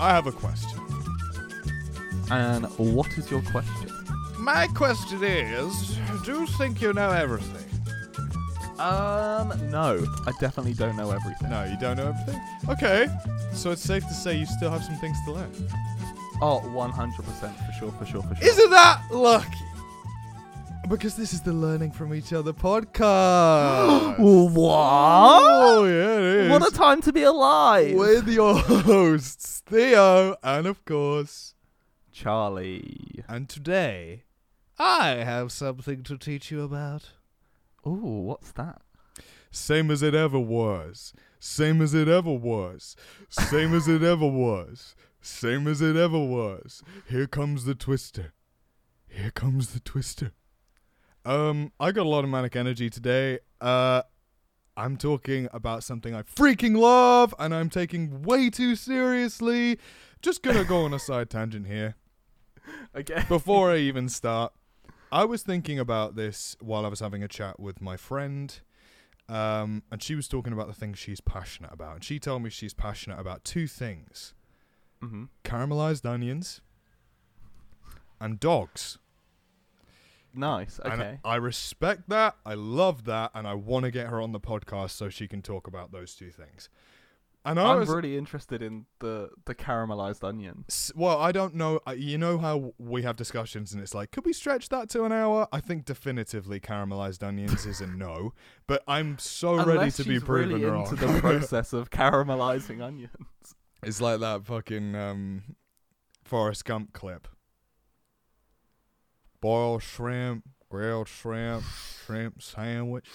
I have a question. And what is your question? My question is do you think you know everything? Um, no, I definitely don't know everything. No, you don't know everything? Okay. So it's safe to say you still have some things to learn. Oh, 100% for sure, for sure, for sure. Isn't that lucky? Because this is the Learning from Each Other podcast. what? Oh, yeah, it is. What a time to be alive! With your hosts, Theo, and of course, Charlie. and today, I have something to teach you about. Ooh, what's that? Same as it ever was. Same as it ever was. Same as it ever was. Same as it ever was. Here comes the twister. Here comes the twister. Um, I got a lot of manic energy today. Uh, I'm talking about something I freaking love and I'm taking way too seriously. Just gonna go on a side tangent here Okay. before I even start, I was thinking about this while I was having a chat with my friend. Um, and she was talking about the things she's passionate about. And she told me she's passionate about two things mm-hmm. caramelized onions and dogs. Nice. And Okay. I respect that. I love that. And I want to get her on the podcast so she can talk about those two things. And I I'm was, really interested in the the caramelized onion. Well, I don't know. You know how we have discussions, and it's like, could we stretch that to an hour? I think definitively caramelized onions is a no, but I'm so ready Unless to be proven really wrong. into the process of caramelizing onions. it's like that fucking um, Forrest Gump clip: boiled shrimp, grilled shrimp, shrimp sandwich,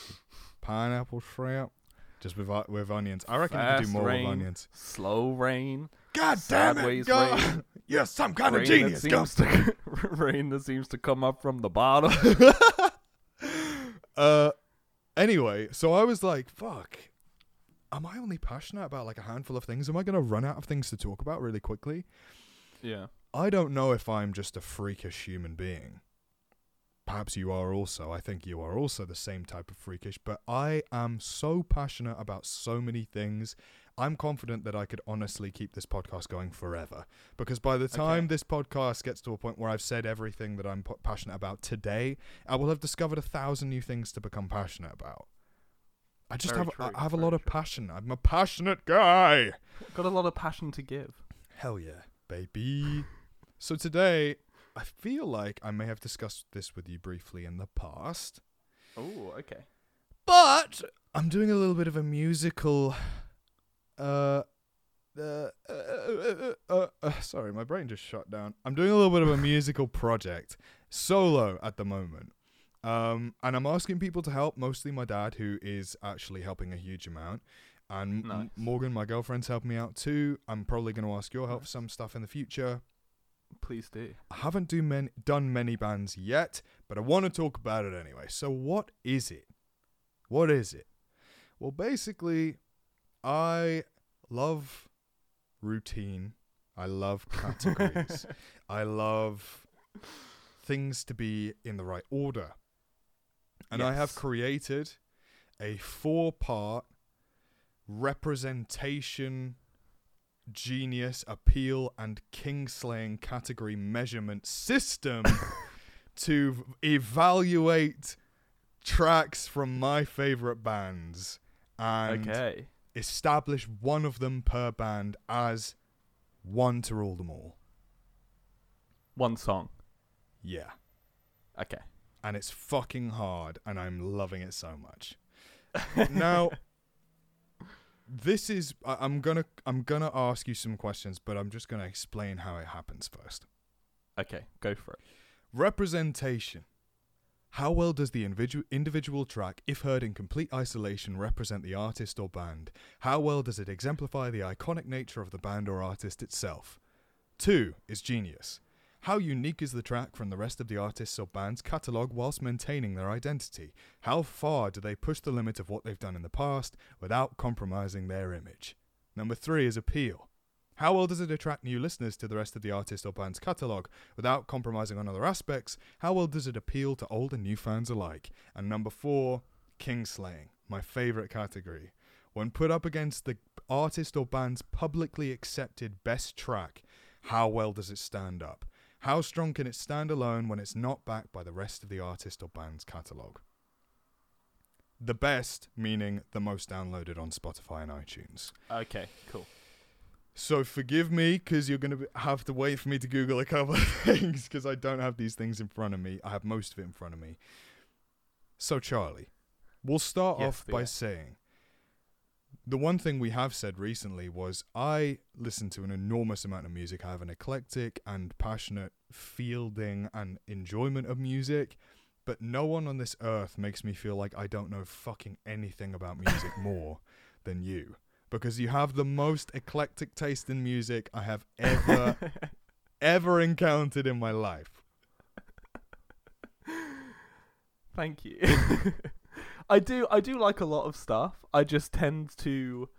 pineapple shrimp, just with with onions. I reckon you could do more rain, with onions. Slow rain. God damn it! God. rain. You're some kind of rain genius. That seems to, rain that seems to come up from the bottom. uh anyway so i was like fuck am i only passionate about like a handful of things am i going to run out of things to talk about really quickly yeah. i don't know if i'm just a freakish human being perhaps you are also i think you are also the same type of freakish but i am so passionate about so many things i'm confident that i could honestly keep this podcast going forever because by the time Okay. this podcast gets to a point where i've said everything that i'm p- passionate about today i will have discovered a thousand new things to become passionate about i just Very have true, I have a very lot of passion i'm a passionate guy Got a lot of passion to give. Hell yeah, baby. so today, I feel like I may have discussed this with you briefly in the past, Oh, okay. but I'm doing a little bit of a musical. Uh, uh, uh, uh, uh, uh, sorry, my brain just shut down. I'm doing a little bit of a musical project solo at the moment. Um, and I'm asking people to help, mostly my dad, who is actually helping a huge amount. And Nice. Morgan, my girlfriend's helping me out too. I'm probably going to ask your help for some stuff in the future. Please do. I haven't do many, done many bands yet, but I want to talk about it anyway. So, what is it? What is it? Well, basically, I love routine. I love categories. I love things to be in the right order. And I have created a four part representation genius appeal and kingslaying category measurement system to evaluate tracks from my favorite bands and okay. establish one of them per band as one to rule them all. One song. Yeah. Okay. And it's fucking hard and I'm loving it so much. now this is I- I'm gonna I'm gonna ask you some questions, but I'm just gonna explain how it happens first. Okay. Go for it. Representation. How well does the individual individual track, if heard in complete isolation, represent the artist or band? How well does it exemplify the iconic nature of the band or artist itself? Two is genius. How unique is the track from the rest of the artists or band's catalogue whilst maintaining their identity? How far do they push the limit of what they've done in the past without compromising their image? Number three is appeal. How well does it attract new listeners to the rest of the artist or band's catalogue without compromising on other aspects? How well does it appeal to old and new fans alike? And number four, kingslaying, my favourite category. when put up against the artist or band's publicly accepted best track, how well does it stand up? How strong can it stand alone when it's not backed by the rest of the artist or band's catalogue? The best, meaning the most downloaded on Spotify and iTunes. Okay, cool. So forgive me because you're going to have to wait for me to Google a couple of things because I don't have these things in front of me. I have most of it in front of me. So, Charlie, we'll start Yes, off by Theo. saying the one thing we have said recently was I listen to an enormous amount of music. I have an eclectic and passionate fielding and enjoyment of music, but no one on this earth makes me feel like I don't know fucking anything about music more than you. Because you have the most eclectic taste in music I have ever, ever encountered in my life. Thank you. I do I do like a lot of stuff. I just tend to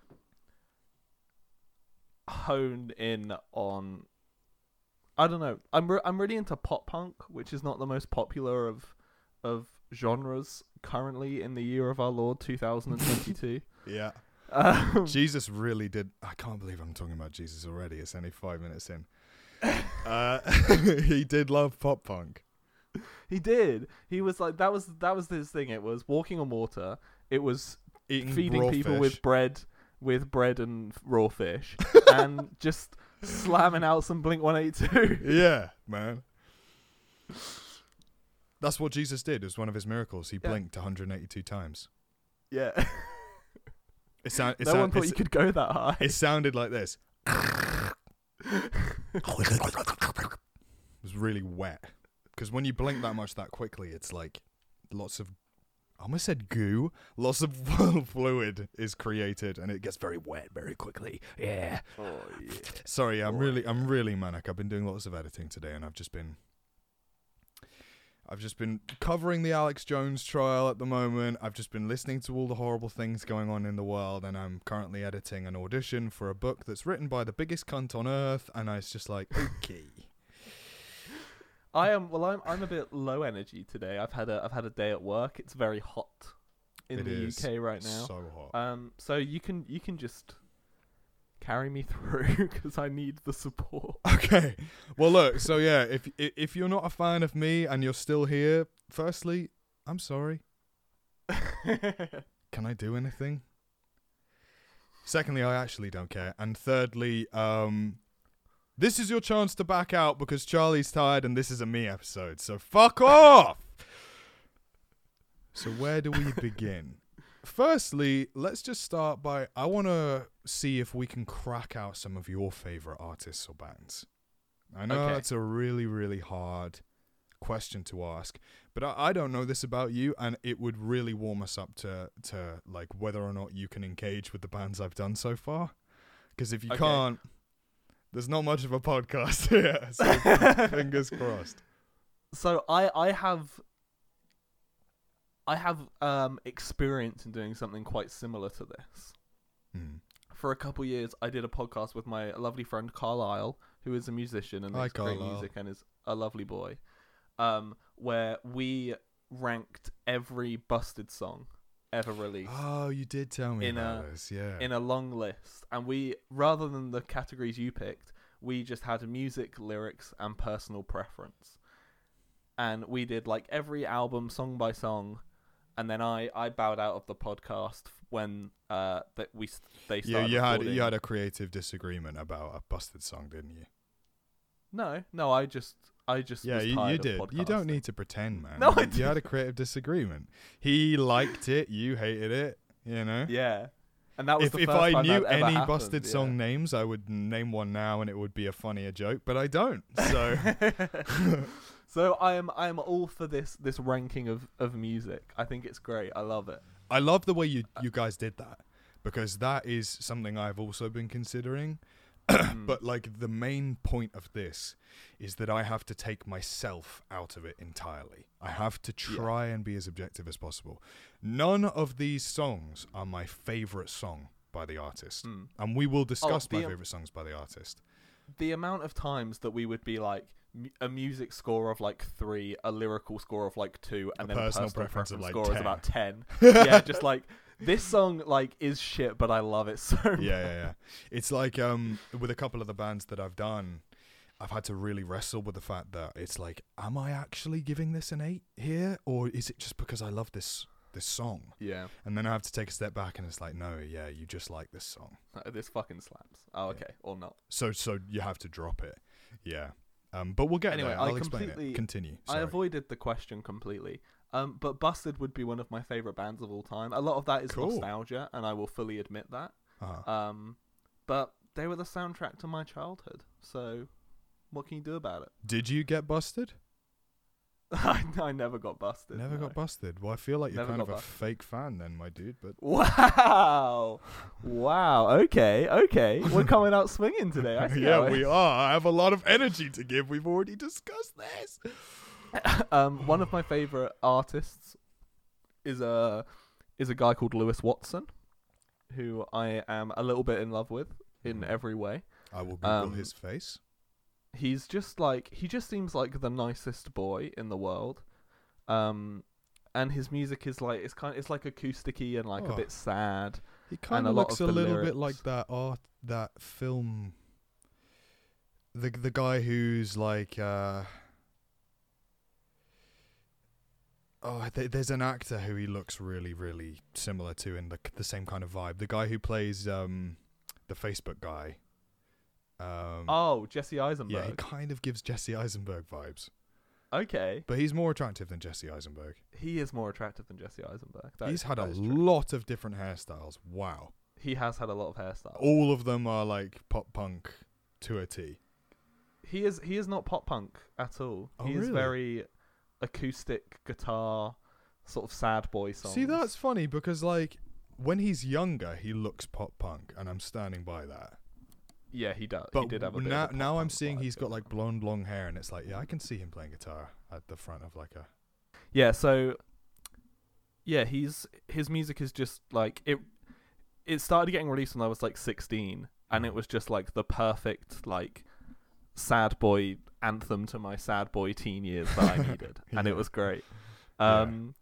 hone in on I don't know. I'm re- I'm really into pop punk, which is not the most popular of of genres currently in the year of our Lord 2022. Yeah. um, Jesus really did. I can't believe I'm talking about Jesus already. It's only five minutes in. Uh, he did love pop punk. he did. He was like that was that was his thing. It was walking on water. It was Eating feeding raw people fish. with bread with bread and raw fish and just slamming out some blink 182 Yeah, man. That's what Jesus did. It was one of his miracles. He Yeah. blinked 182 times. yeah It, sound, it, no sound- one thought you could go that high it sounded like this. It was really wet. Because when you blink that much that quickly, it's like lots of. I almost said goo. Lots of fluid is created, and it gets very wet very quickly. Yeah. oh, yeah. Sorry, I'm Oh, really, I'm really manic. I've been doing lots of editing today, and I've just been, I've just been covering the Alex Jones trial at the moment. I've just been listening to all the horrible things going on in the world, and I'm currently editing an audition for a book that's written by the biggest cunt on earth. And I was just like, okay, i am well i'm i'm a bit low energy today i've had a i've had a day at work it's very hot in It the uk right now so hot. um so you can you can just carry me through because i need the support Okay. Well, look. So yeah, if if you're not a fan of me and you're still here, firstly, I'm sorry. Can I do anything? Secondly, I actually don't care. And thirdly, um, this is your chance to back out because Charlie's tired and this is a me episode. So fuck off. So where do we begin? Firstly, let's just start by I want to see if we can crack out some of your favorite artists or bands. I know Okay. that's a really, really hard question to ask, but I, I don't know this about you, and it would really warm us up to to like whether or not you can engage with the bands I've done so far. Because if you Okay. can't, there's not much of a podcast here. So fingers crossed. so i i have i have um experience in doing something quite similar to this Hmm. for a couple years i did a podcast with my lovely friend carlisle who is a musician and Hi, makes great music and is a lovely boy um where we ranked every busted song ever released Oh, you did tell me In a- this, yeah. in a long list and we rather than the categories you picked we just had music lyrics and personal preference and we did like every album song by song and then i i bowed out of the podcast when uh that we they yeah, started you had recording. you had a creative disagreement about a busted song, didn't you? no no i just i just Yeah, you, you did. of You don't need to pretend, man. No, I you, you had a creative disagreement. He liked it, you hated it. You know. yeah and that was if the if I knew any happened, busted yeah. song names, I would name one now, and it would be a funnier joke. But I don't. So so I am I am all for this this ranking of of music. I think it's great. I love it. I love the way you uh, you guys did that because that is something I've also been considering. Mm. But like the main point of this is that I have to take myself out of it entirely. I have to Yeah. try and be as objective as possible. None of these songs are my favorite song by the artist. Mm. And we will discuss the, my um, favorite songs by the artist. the amount of times that we would be like a music score of like three, a lyrical score of like two, and A then personal a personal preference of, like, score is about ten. yeah, just like this song like is shit, but I love it so. much. yeah, yeah, yeah. It's like um with a couple of the bands that I've done, I've had to really wrestle with the fact that it's like, am I actually giving this an eight here, or is it just because I love this this song? Yeah. And then I have to take a step back, and it's like, no, yeah, you just like this song, Uh, This fucking slaps. Oh, Yeah. okay, or not. so so you have to drop it. Yeah. Um, but we'll get Anyway, there. I I'll explain completely- it. Continue. I avoided the question completely. Um, but Busted would be one of my favorite bands of all time. A lot of that is Cool. nostalgia, and I will fully admit that. uh-huh. Um, but they were the soundtrack to my childhood. So, what can you do about it? Did you get busted? I, I never got busted. Never no. got busted. Well, I feel like you're Never kind of got a fake fan then, my dude. But Wow, wow. Okay, okay. We're coming out swinging today. Yeah, we are. I have a lot of energy to give. We've already discussed this. um, one of my favorite artists is a is a guy called Lewis Watson, who I am a little bit in love with in Mhm. every way. I will Google Um, his face. He's just like he just seems like the nicest boy in the world. Um, and his music is like it's kind it's like acousticy and like Oh. a bit sad. He kind of looks a of little bit like that art, that film. The the guy who's like, uh, oh, th- there's an actor who he looks really, really similar to in the the same kind of vibe. The guy who plays um, the Facebook guy. Um, Oh, Jesse Eisenberg. yeah, he kind of gives Jesse Eisenberg vibes, Okay, but he's more attractive than Jesse Eisenberg. he is more attractive than Jesse Eisenberg. That he's is- had a is lot of different hairstyles. Wow. He has had a lot of hairstyles. All of them are like pop punk to a T. He is he is not pop punk at all. Oh, he is really? very acoustic guitar, sort of sad boy songs. See, that's funny because like when he's younger, he looks pop punk, and I'm standing by that. yeah, he does. But he did have a bit now, now I'm seeing he's got like blonde, long hair, and it's like, yeah, I can see him playing guitar at the front of like a. yeah. So yeah, he's his music is just like it. It started getting released when I was like 16, and it Mhm. was just like the perfect like sad boy anthem to my sad boy teen years that I needed, and it was great. Yeah. Um,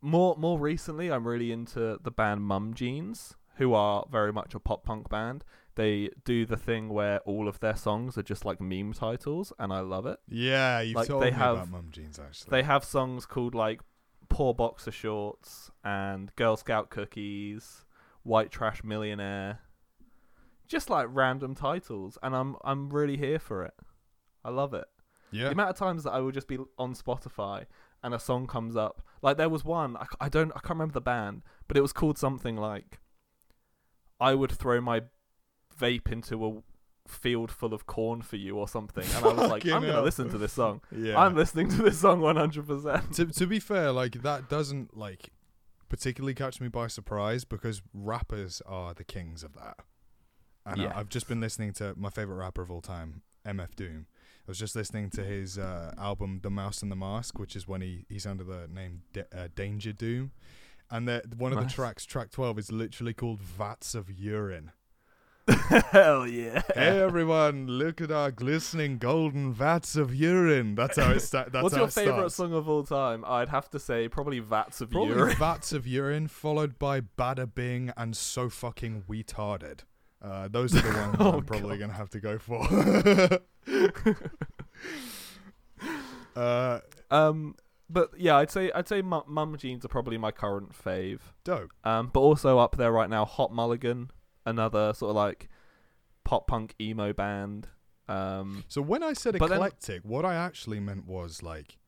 more more recently, I'm really into the band Mum Jeans, who are very much a pop punk band. They do the thing where all of their songs are just like meme titles, and I love it. Yeah, you've Like, told they me have- about Mum Jeans actually. They have songs called like Poor Boxer Shorts and Girl Scout Cookies, White Trash Millionaire. Just like random titles, and I'm I'm really here for it. I love it. yeah, The amount of times that I will just be on Spotify and a song comes up, like there was one I don't I can't remember the band, but it was called something like I would throw my vape into a field full of corn for you or something, and I was like I'm gonna listen to this song. yeah. I'm listening to this song 100. percent to to be fair, like that doesn't like particularly catch me by surprise because rappers are the kings of that. And Yeah. I, I've just been listening to my favorite rapper of all time, MF Doom. I was just listening to his uh, album "The Mouse and the Mask," which is when he he's under the name D- uh, Danger Doom, and the, one of the tracks, track twelve, is literally called "Vats of Urine." Hell yeah! hey everyone, look at our glistening golden vats of urine. That's how it starts. That's What's your favorite starts. song of all time? I'd have to say probably Vats of Probably Urine. vats of urine, followed by bada bing and so fucking retarded. Uh, those are the ones Oh, I'm probably God. gonna have to go for. uh, um, but yeah, I'd say I'd say Mum, Mum Jeans are probably my current fave. dope. Um, but also up there right now, Hot Mulligan, another sort of like pop punk emo band. Um, So when I said But then- eclectic, what I actually meant was like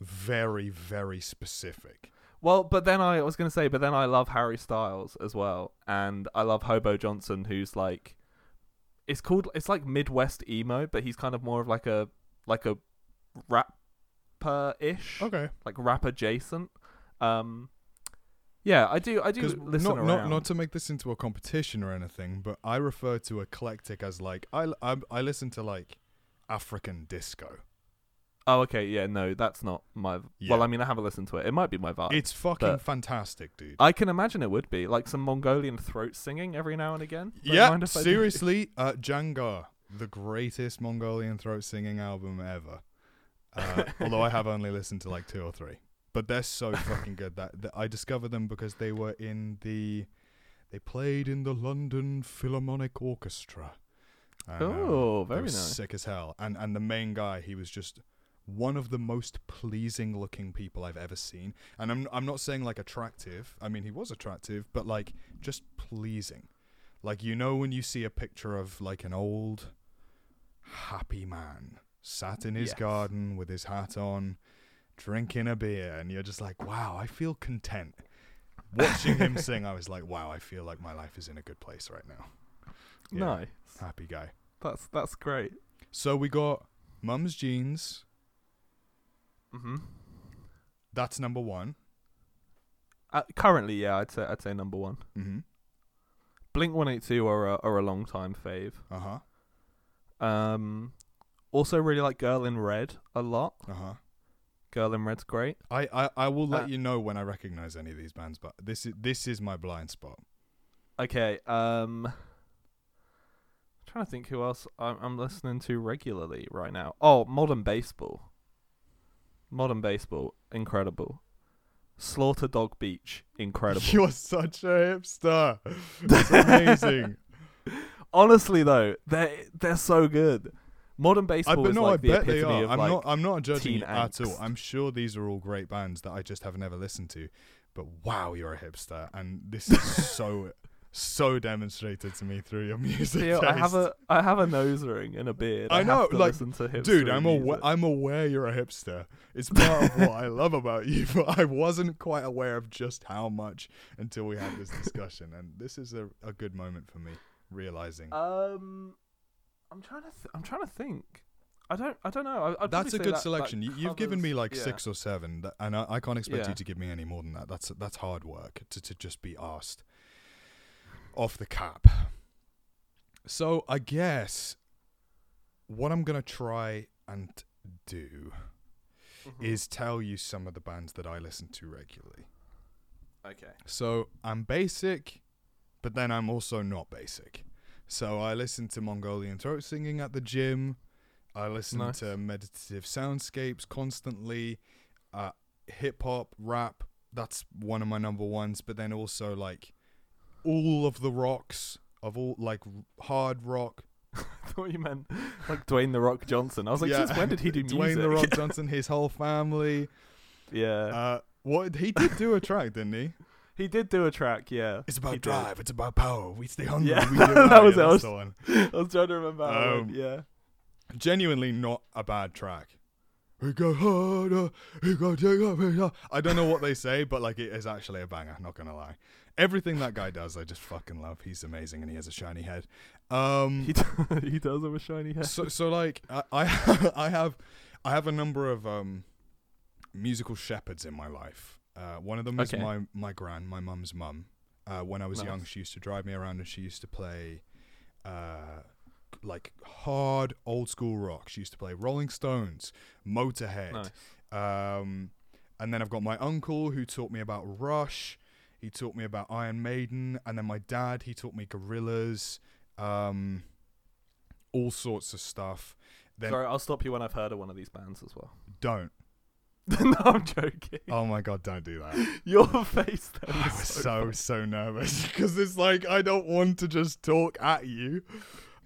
very, very specific. Well, but then I was gonna say, but then I love Harry Styles as well, and I love Hobo Johnson, who's like, it's called it's like Midwest emo, but he's kind of more of like a like a rapper ish. Okay. like rap adjacent. Um, yeah, I do. I do listen not, around. not not to make this into a competition or anything, but I refer to eclectic as like I I, I listen to like African disco. Oh, okay. Yeah, no, that's not my. Yeah. Well, I mean, I haven't listened to it. It might be my vibe. It's fucking fantastic, dude. I can imagine it would be like some Mongolian throat singing every now and again. Yeah, mind if I do. seriously, uh, Jangar, the greatest Mongolian throat singing album ever. Uh, although I have only listened to like two or three, but they're so fucking good that, that I discovered them because they were in the they played in the London Philharmonic Orchestra. And, um, Oh, they very nice. sick as hell. And and the main guy, he was just one of the most pleasing looking people I've ever seen. And I'm I'm not saying like attractive. I mean, he was attractive, but like just pleasing. Like you know when you see a picture of like an old happy man sat in his Yes. garden with his hat on, drinking a beer and you're just like, "Wow, I feel content." Watching him sing, I was like, "Wow, I feel like my life is in a good place right now." Yeah. Nice. Happy guy. That's that's great. So we got Mum's Jeans. Mm-hmm. That's number one. Uh, currently, yeah, I'd say I'd say number one. Mm-hmm. Blink One Eight Two are a, are a long time fave. Uh huh. Um, also really like Girl in Red a lot. Uh huh. Girl in Red's great. I, I, I will let Uh, you know when I recognize any of these bands, but this is this is my blind spot. Okay. Um, trying to think who else I'm, I'm listening to regularly right now. Oh, Modern Baseball. Modern Baseball, incredible. Slaughter Dog Beach, incredible. You're such a hipster. That's amazing. Honestly though, they they're so good. Modern I Baseball but is no, like I the bet they epitome are. of I'm like not. I'm not judging at all. I'm sure these are all great bands that I just have never listened to. But wow, you're a hipster, and this is so so demonstrated to me through your music. Yeah, I have a I have a nose ring and a beard. I I, know, like, listen to hipster Dude, I'm music. aware. I'm aware you're a hipster. It's part of what I love about you, but I wasn't quite aware of just how much until we had this discussion, and this is a, a good moment for me realizing. Um, I'm trying to th- I'm trying to think. I don't I don't know. I, that's a good that- that selection. you, you've given me like yeah. six or seven, that, and I, I can't expect Yeah. you to give me any more than that. That's that's hard work to to just be asked off the cap. So I guess what I'm gonna try and do Mhm. is tell you some of the bands that I listen to regularly. okay. So I'm basic, but then I'm also not basic. So I listen to Mongolian throat singing at the gym. I listen Nice. to meditative soundscapes constantly. Uh, Hip hop, rap, that's one of my number ones. But then also like all of the rocks of all like hard rock. I thought you meant like Dwayne the Rock Johnson. I was like, Yeah. since when did he do music? Dwayne the Rock Johnson, his whole family. yeah, Uh, what he did do a track, didn't he? he did do a track. Yeah, It's he about did. drive. It's about power. We stay hungry. Yeah, we do that was it. I was- I was trying to remember. how it went, Um, yeah. Genuinely not a bad track. We go harder. We go up. I don't know what they say, but like it is actually a banger. Not gonna lie. Everything that guy does, I just fucking love. He's amazing, and he has a shiny head. Um, He d- he does have a shiny head. so so like I I, I have I have a number of um musical shepherds in my life. Uh, one of them is my my gran, my mum's mum. Uh, when I was young, she used to drive me around and she used to play uh, like hard old school rock. She used to play Rolling Stones, Motorhead. Nice. Um, and then I've got my uncle who taught me about Rush. He taught me about Iron Maiden, and then my dad he taught me Gorillaz, um, all sorts of stuff. Then Sorry, I'll stop you when I've heard of one of these bands as well. don't. no, I'm joking. Oh my god, don't do that. Your face then I was so, so so nervous because it's like I don't want to just talk at you.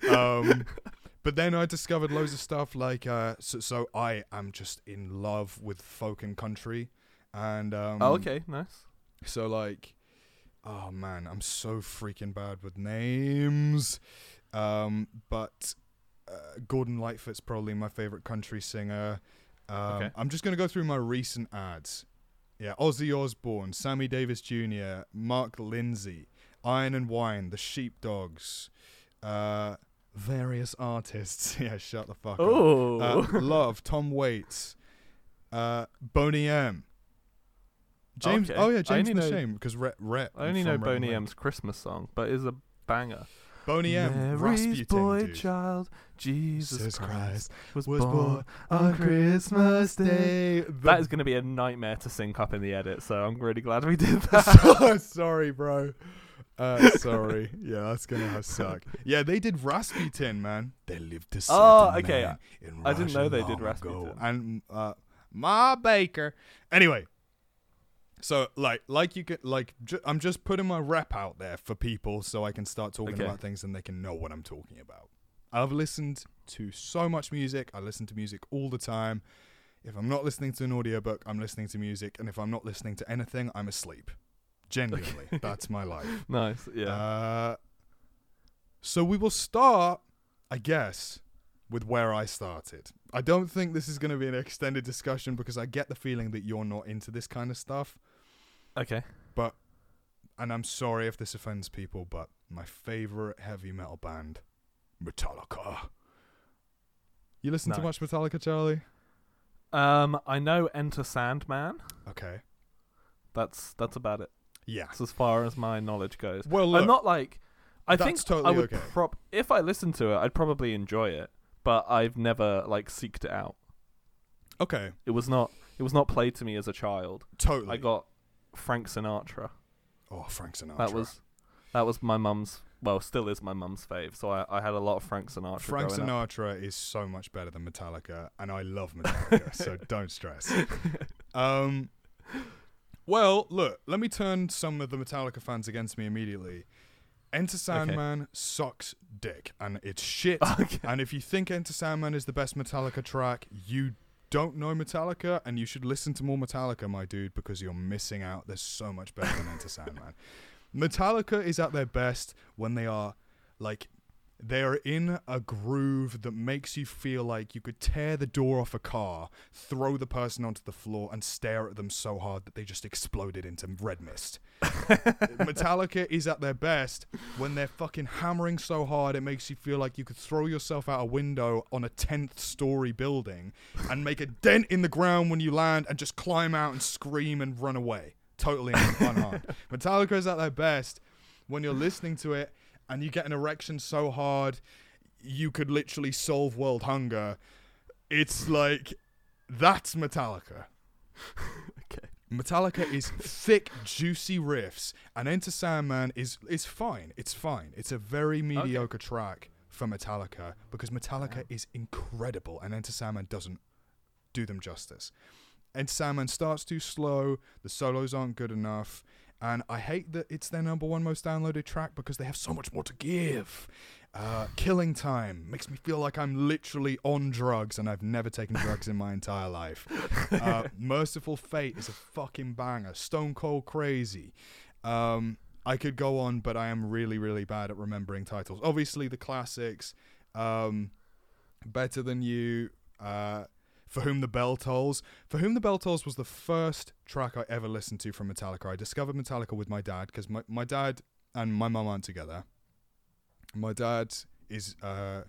Um, but then I discovered loads of stuff like uh, so, so I am just in love with folk and country, and um, Oh, okay, nice. So like, oh man, I'm so freaking bad with names. Um, but uh, Gordon Lightfoot's probably my favorite country singer. Um, Okay. I'm just gonna go through my recent ads. Yeah, Ozzy Osbourne, Sammy Davis Jr., Mark Lindsay, Iron and Wine, The Sheepdogs, uh, various artists. yeah, shut the fuck up. Oh, Uh, Love, Tom Waits, uh, Boney M. James. Okay. Oh yeah, James know- Shame because Rhett. Rhett I only know Boney. M's Christmas song, but it's a banger. Boney M. Mary's Rasputin, boy dude. child, Jesus, Jesus Christ, Christ was, was born, born on Christmas Day. The- That is going to be a nightmare to sync up in the edit, so I'm really glad we did that. sorry, bro. Uh, sorry. Yeah, that's gonna have suck. Yeah, they did Rasputin, man. They lived to Oh, okay. I didn't know they did Ago. Rasputin. And uh, Ma Baker. Anyway, So like like you could like ju- I'm just putting my rep out there for people so I can start talking Okay. about things and they can know what I'm talking about. I've listened to so much music. I listen to music all the time. If I'm not listening to an audiobook, I'm listening to music and if I'm not listening to anything, I'm asleep. Genuinely, that's my life. Nice. Yeah. Uh, so we will start, I guess, with where I started. I don't think this is going to be an extended discussion because I get the feeling that you're not into this kind of stuff. okay. But, and I'm sorry if this offends people, but my favorite heavy metal band, Metallica. You listen to much Metallica, Charlie? Um, I know Enter Sandman. Okay. That's that's about it. Yeah. That's as far as my knowledge goes. Well, look, I'm not like. I think I totally would okay. prob if I listened to it, I'd probably enjoy it. But I've never like seeked it out. okay, It was not. It was not played to me as a child. totally. I got Frank Sinatra. oh, Frank Sinatra. That was that was my mum's. Well, still is my mum's fave. So I, I had a lot of Frank Sinatra. Frank growing up. Sinatra is so much better than Metallica, and I love Metallica, so don't stress. Um, well, look, let me turn some of the Metallica fans against me immediately. Enter Sandman sucks dick, and it's shit. Okay. and if you think Enter Sandman is the best Metallica track, you don't know Metallica, and you should listen to more Metallica, my dude, because you're missing out. There's so much better than Enter Sandman. Metallica is at their best when they are like they are in a groove that makes you feel like you could tear the door off a car, throw the person onto the floor, and stare at them so hard that they just exploded into red mist. Metallica is at their best when they're fucking hammering so hard it makes you feel like you could throw yourself out a window on a 10th story building and make a dent in the ground when you land and just climb out and scream and run away. Totally unharmed. Metallica is at their best when you're listening to it and you get an erection so hard you could literally solve world hunger. It's like that's Metallica. Okay. Metallica is thick, juicy riffs, and Enter Sandman is is fine. It's fine. It's a very mediocre track for Metallica because Metallica Wow. is incredible, and Enter Sandman doesn't do them justice. Enter Sandman starts too slow. The solos aren't good enough. And I hate that it's their number one most downloaded track because they have so much more to give. Uh, Killing Time makes me feel like I'm literally on drugs and I've never taken drugs in my entire life. Uh, Mercyful Fate is a fucking banger. Stone Cold Crazy. Um, I could go on, but I am really, really bad at remembering titles. Obviously, the classics. Um, Better Than You. Uh, for Whom the Bell Tolls. For Whom the Bell Tolls was the first track I ever listened to from Metallica. I discovered Metallica with my dad because my, my dad and my mum aren't together. My dad is uh,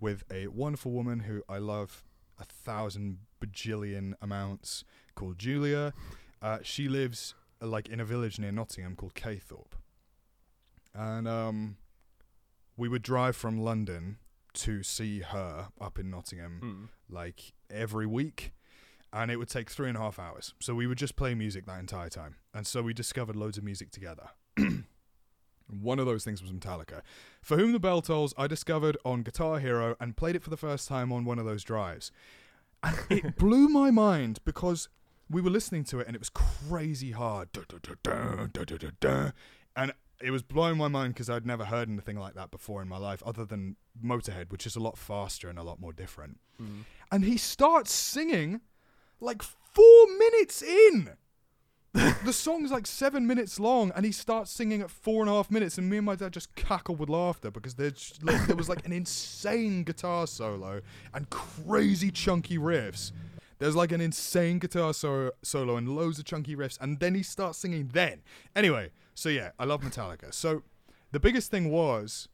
with a wonderful woman who I love a thousand bajillion amounts called Julia. Uh, she lives uh, like in a village near Nottingham called Caythorpe. And um, we would drive from London to see her up in Nottingham Hmm. like every week and it would take three and a half hours. So we would just play music that entire time. And so we discovered loads of music together. One of those things was metallica. For whom the bell tolls i discovered on guitar hero and played it for the first time on one of those drives. And it blew my mind because we were listening to it and it was crazy hard. And it was blowing my mind because I'd never heard anything like that before in my life, other than Motorhead, which is a lot faster and a lot more different Hmm. and he starts singing like four minutes in. the song's like seven minutes long, and he starts singing at four and a half minutes, and me and my dad just cackled with laughter because there's like, there was like an insane guitar solo and crazy chunky riffs. There's like an insane guitar so- solo and loads of chunky riffs, and then he starts singing. Then, anyway, so yeah, I love Metallica. So the biggest thing was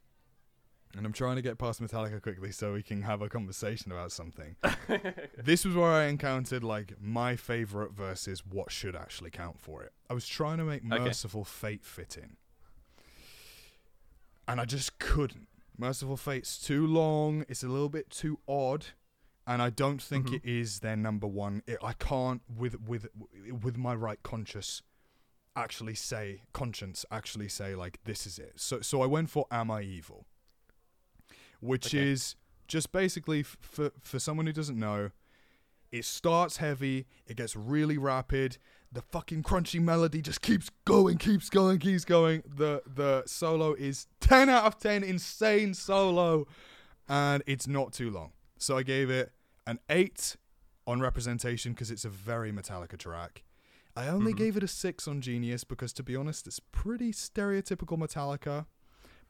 and I'm trying to get past Metallica quickly so we can have a conversation about something. this was where I encountered like my favorite versus what should actually count for it. I was trying to make Okay. Mercyful Fate fit in, and I just couldn't. Mercyful Fate's too long. It's a little bit too odd, and I don't think Mhm. it is their number one. It, I can't with with with my right conscious actually say conscience actually say like this is it. So so I went for Am I Evil, which Okay. is just basically f- for for someone who doesn't know, it starts heavy, it gets really rapid. the fucking crunchy melody just keeps going, keeps going, keeps going. The the solo is 10 out of 10, insane solo, and it's not too long. So I gave it an 8 on representation because it's a very Metallica track. I only Mhm. gave it a 6 on Genius because to be honest, it's pretty stereotypical Metallica.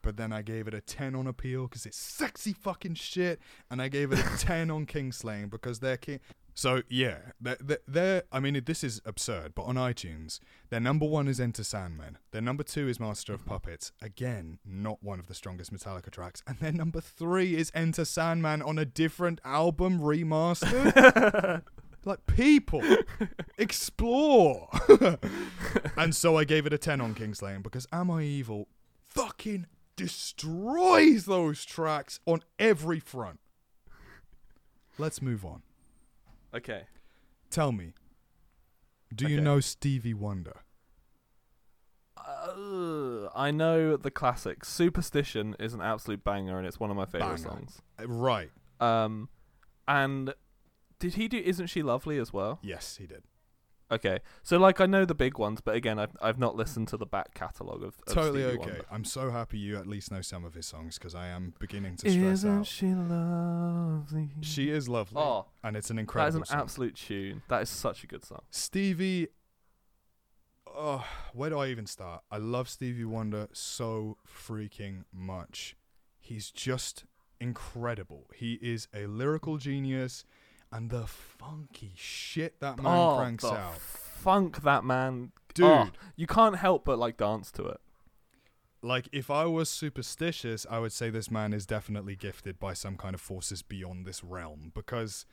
But then I gave it a 10 on Appeal because it's sexy fucking shit. And I gave it a 10 on Kingslaying because they're king. So, yeah, they're, they're, they're, I mean, this is absurd, but on iTunes, their number one is Enter Sandman. Their number two is Master of Puppets. Again, not one of the strongest Metallica tracks. And their number three is Enter Sandman on a different album remastered. like, people, explore. and so I gave it a 10 on Kingslaying because Am I Evil fucking destroys those tracks on every front. Let's move on. okay. Tell me, do you know Stevie Wonder? Uh, I know the classic. Superstition is an absolute banger, and it's one of my favorite Banger. songs. Right. Um, and did he do "Isn't She Lovely" as well? Yes, he did. Okay, so like I know the big ones, but again, I've I've not listened to the back catalogue of, of totally Stevie okay. Wonder. I'm so happy you at least know some of his songs because I am beginning to stress Isn't out. she lovely? She is lovely, Oh, and it's an incredible. that is an song. absolute tune. That is such a good song. Stevie. Oh, where do I even start? I love Stevie Wonder so freaking much. He's just incredible. He is a lyrical genius, and the funky shit that man oh, cranks the out, funk that man, oh, dude. Oh, you can't help but like dance to it. Like, if I was superstitious, I would say this man is definitely gifted by some kind of forces beyond this realm. Because,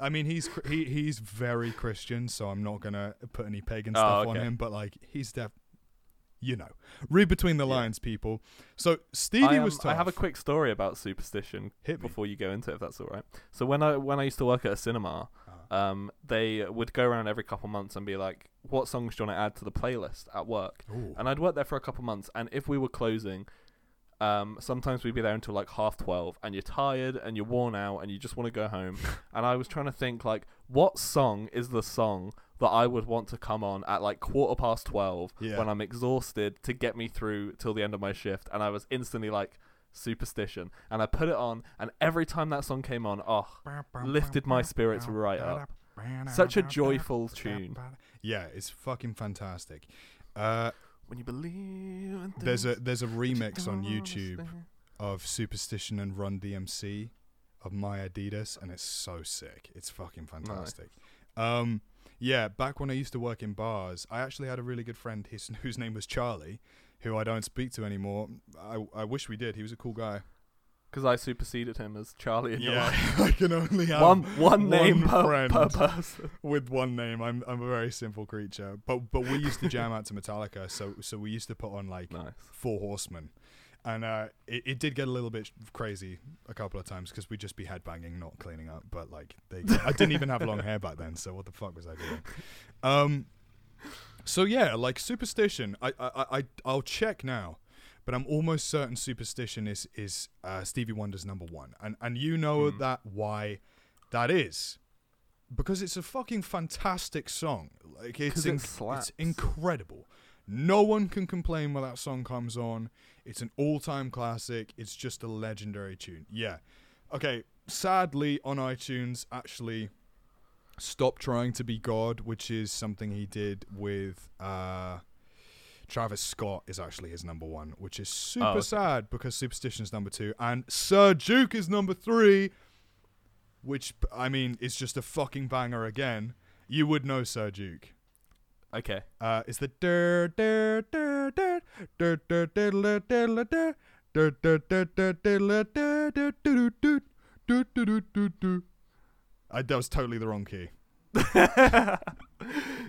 I mean, he's he he's very Christian, so I'm not gonna put any pagan Oh, stuff on him. But like, he's def, you know, read between the Yeah. lines, people. So Stevie um, was tough. I have a quick story about superstition hit me. before you go into it, if that's all right. So when I when I used to work at a cinema, Uh, um, they would go around every couple months and be like, "What songs do you want to add to the playlist at work?" ooh. And I'd work there for a couple months, and if we were closing, um, sometimes we'd be there until like half twelve, and you're tired and you're worn out, and you just want to go home. and I was trying to think like, what song is the song that I would want to come on at like quarter past twelve Yeah. when I'm exhausted to get me through till the end of my shift? And I was instantly like. Superstition, and I put it on, and every time that song came on, oh, lifted my spirits right up. Such a joyful tune. Yeah, it's fucking fantastic. Uh, When you believe there's a there's a remix on YouTube understand. of Superstition and Run DMC of My Adidas, and it's so sick. It's fucking fantastic. Um, yeah, back when I used to work in bars, I actually had a really good friend his, whose name was Charlie, who I don't speak to anymore. I, I wish we did. He was a cool guy. Because I superseded him as Charlie in Yeah. I can only have One, one name one per, friend. per person. with one name. I'm I'm a very simple creature. But but we used to jam out to Metallica, so so we used to put on like Nice. Four Horsemen. And uh, it, it did get a little bit crazy a couple of times because we'd just be headbanging, not cleaning up. But like, they, I didn't even have long hair back then, so what the fuck was I doing? Um, so yeah, like superstition. I I I I'll check now, but I'm almost certain superstition is is uh, Stevie Wonder's number one, and and you know Hmm. that why that is because it's a fucking fantastic song. Like it's it inc- it's incredible. No one can complain when that song comes on. It's an all-time classic. It's just a legendary tune. Yeah. Okay. Sadly, on iTunes, actually, "Stop Trying to Be God," which is something he did with uh, Travis Scott, is actually his number one, which is super okay. sad because Superstition's number two and Sir Duke is number three, which I mean is just a fucking banger again. You would know Sir Duke. Okay. Uh, it's the dur dur dur dur dur dur dur dur dur dur dur dur dur dur dur dur. I that was totally the wrong key. it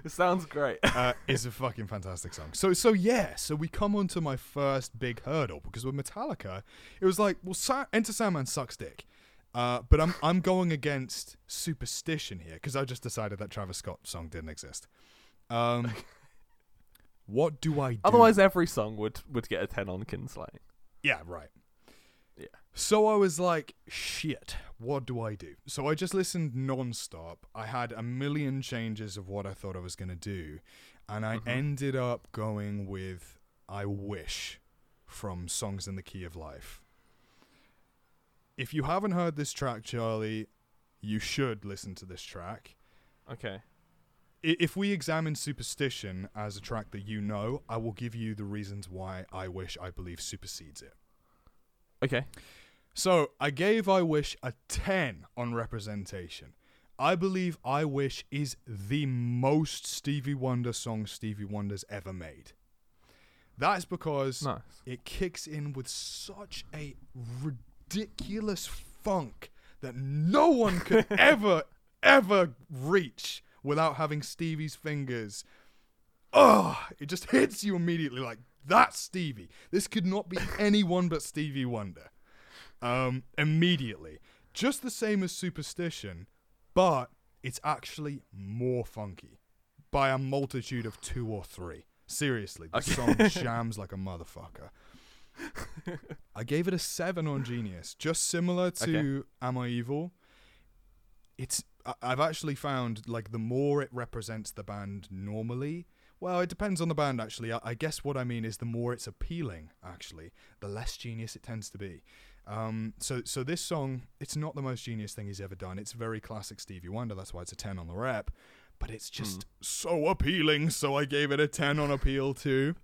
sounds great. Uh, it's a fucking fantastic song. So so yeah, so we come on to my first big hurdle because with Metallica, it was like, well, Sa- Enter Sandman sucks dick. Uh, but I'm I'm going against superstition here because I just decided that Travis Scott song didn't exist. Um, what do I do? Otherwise, every song would, would get a 10 on Kingslaying. Yeah, right. Yeah. So I was like, shit, what do I do? So I just listened non-stop. I had a million changes of what I thought I was going to do, and I Mhm. ended up going with I Wish from Songs in the Key of Life. If you haven't heard this track, Charlie, you should listen to this track. Okay. If we examine Superstition as a track that you know, I will give you the reasons why I Wish I believe supersedes it. Okay. So I gave I Wish a 10 on representation. I believe I Wish is the most Stevie Wonder song Stevie Wonder's ever made. That's because Nice. it kicks in with such a ridiculous funk that no one could ever, ever reach without having Stevie's fingers. Oh, it just hits you immediately like that's Stevie. This could not be anyone but Stevie Wonder. Um, immediately, just the same as Superstition, but it's actually more funky by a multitude of two or three. Seriously, the Okay. song shams like a motherfucker. I gave it a seven on Genius, just similar to Am I Evil. It's I've actually found like the more it represents the band normally. Well, it depends on the band actually. I, I guess what I mean is the more it's appealing actually, the less genius it tends to be. Um, so so this song, it's not the most genius thing he's ever done. It's very classic Stevie Wonder. That's why it's a ten on the rep. But it's just so appealing. So I gave it a ten on appeal too.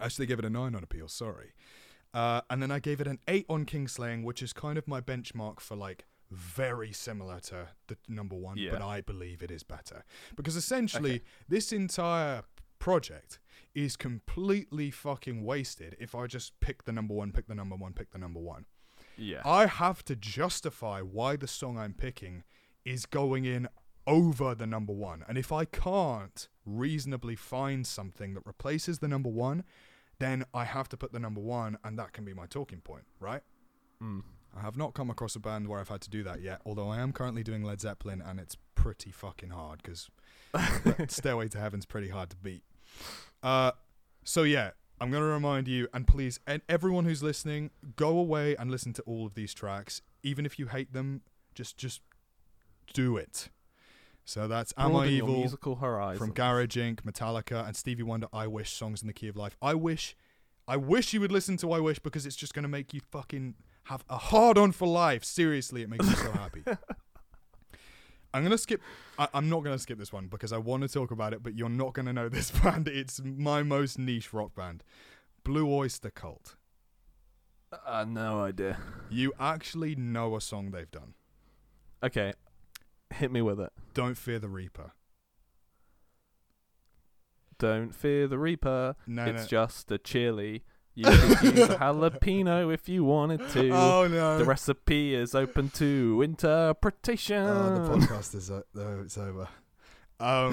Actually, gave it a nine on appeal. Sorry. Uh, and then I gave it an eight on Kingslaying, which is kind of my benchmark for like very similar to the number one, Yeah. but I believe it is better because essentially Okay. this entire project is completely fucking wasted if I just pick the number one, pick the number one, pick the number one. Yeah. I have to justify why the song I'm picking is going in over the number one. And if I can't reasonably find something that replaces the number one, then I have to put the number one, and that can be my talking point, right? Mm. I have not come across a band where I've had to do that yet, although I am currently doing Led Zeppelin, and it's pretty fucking hard because Stairway to Heaven's pretty hard to beat. Uh, so yeah, I'm gonna remind you, and please, and everyone who's listening, go away and listen to all of these tracks, even if you hate them. Just, just do it. So that's Am I Evil musical horizon. from Garage Inc., Metallica, and Stevie Wonder. I wish songs in the key of life. I wish, I wish you would listen to I wish because it's just gonna make you fucking have a hard on for life. Seriously, it makes me so happy. I'm gonna skip. I, I'm not gonna skip this one because I want to talk about it, but you're not gonna know this band. It's my most niche rock band, Blue Oyster Cult. Uh, no idea. You actually know a song they've done. Okay. Hit me with it. Don't fear the Reaper. Don't fear the Reaper. No, it's no. just a chili. You could use a jalapeno if you wanted to. Oh no. The recipe is open to interpretation. Oh, the podcast is uh, oh, it's over. Um,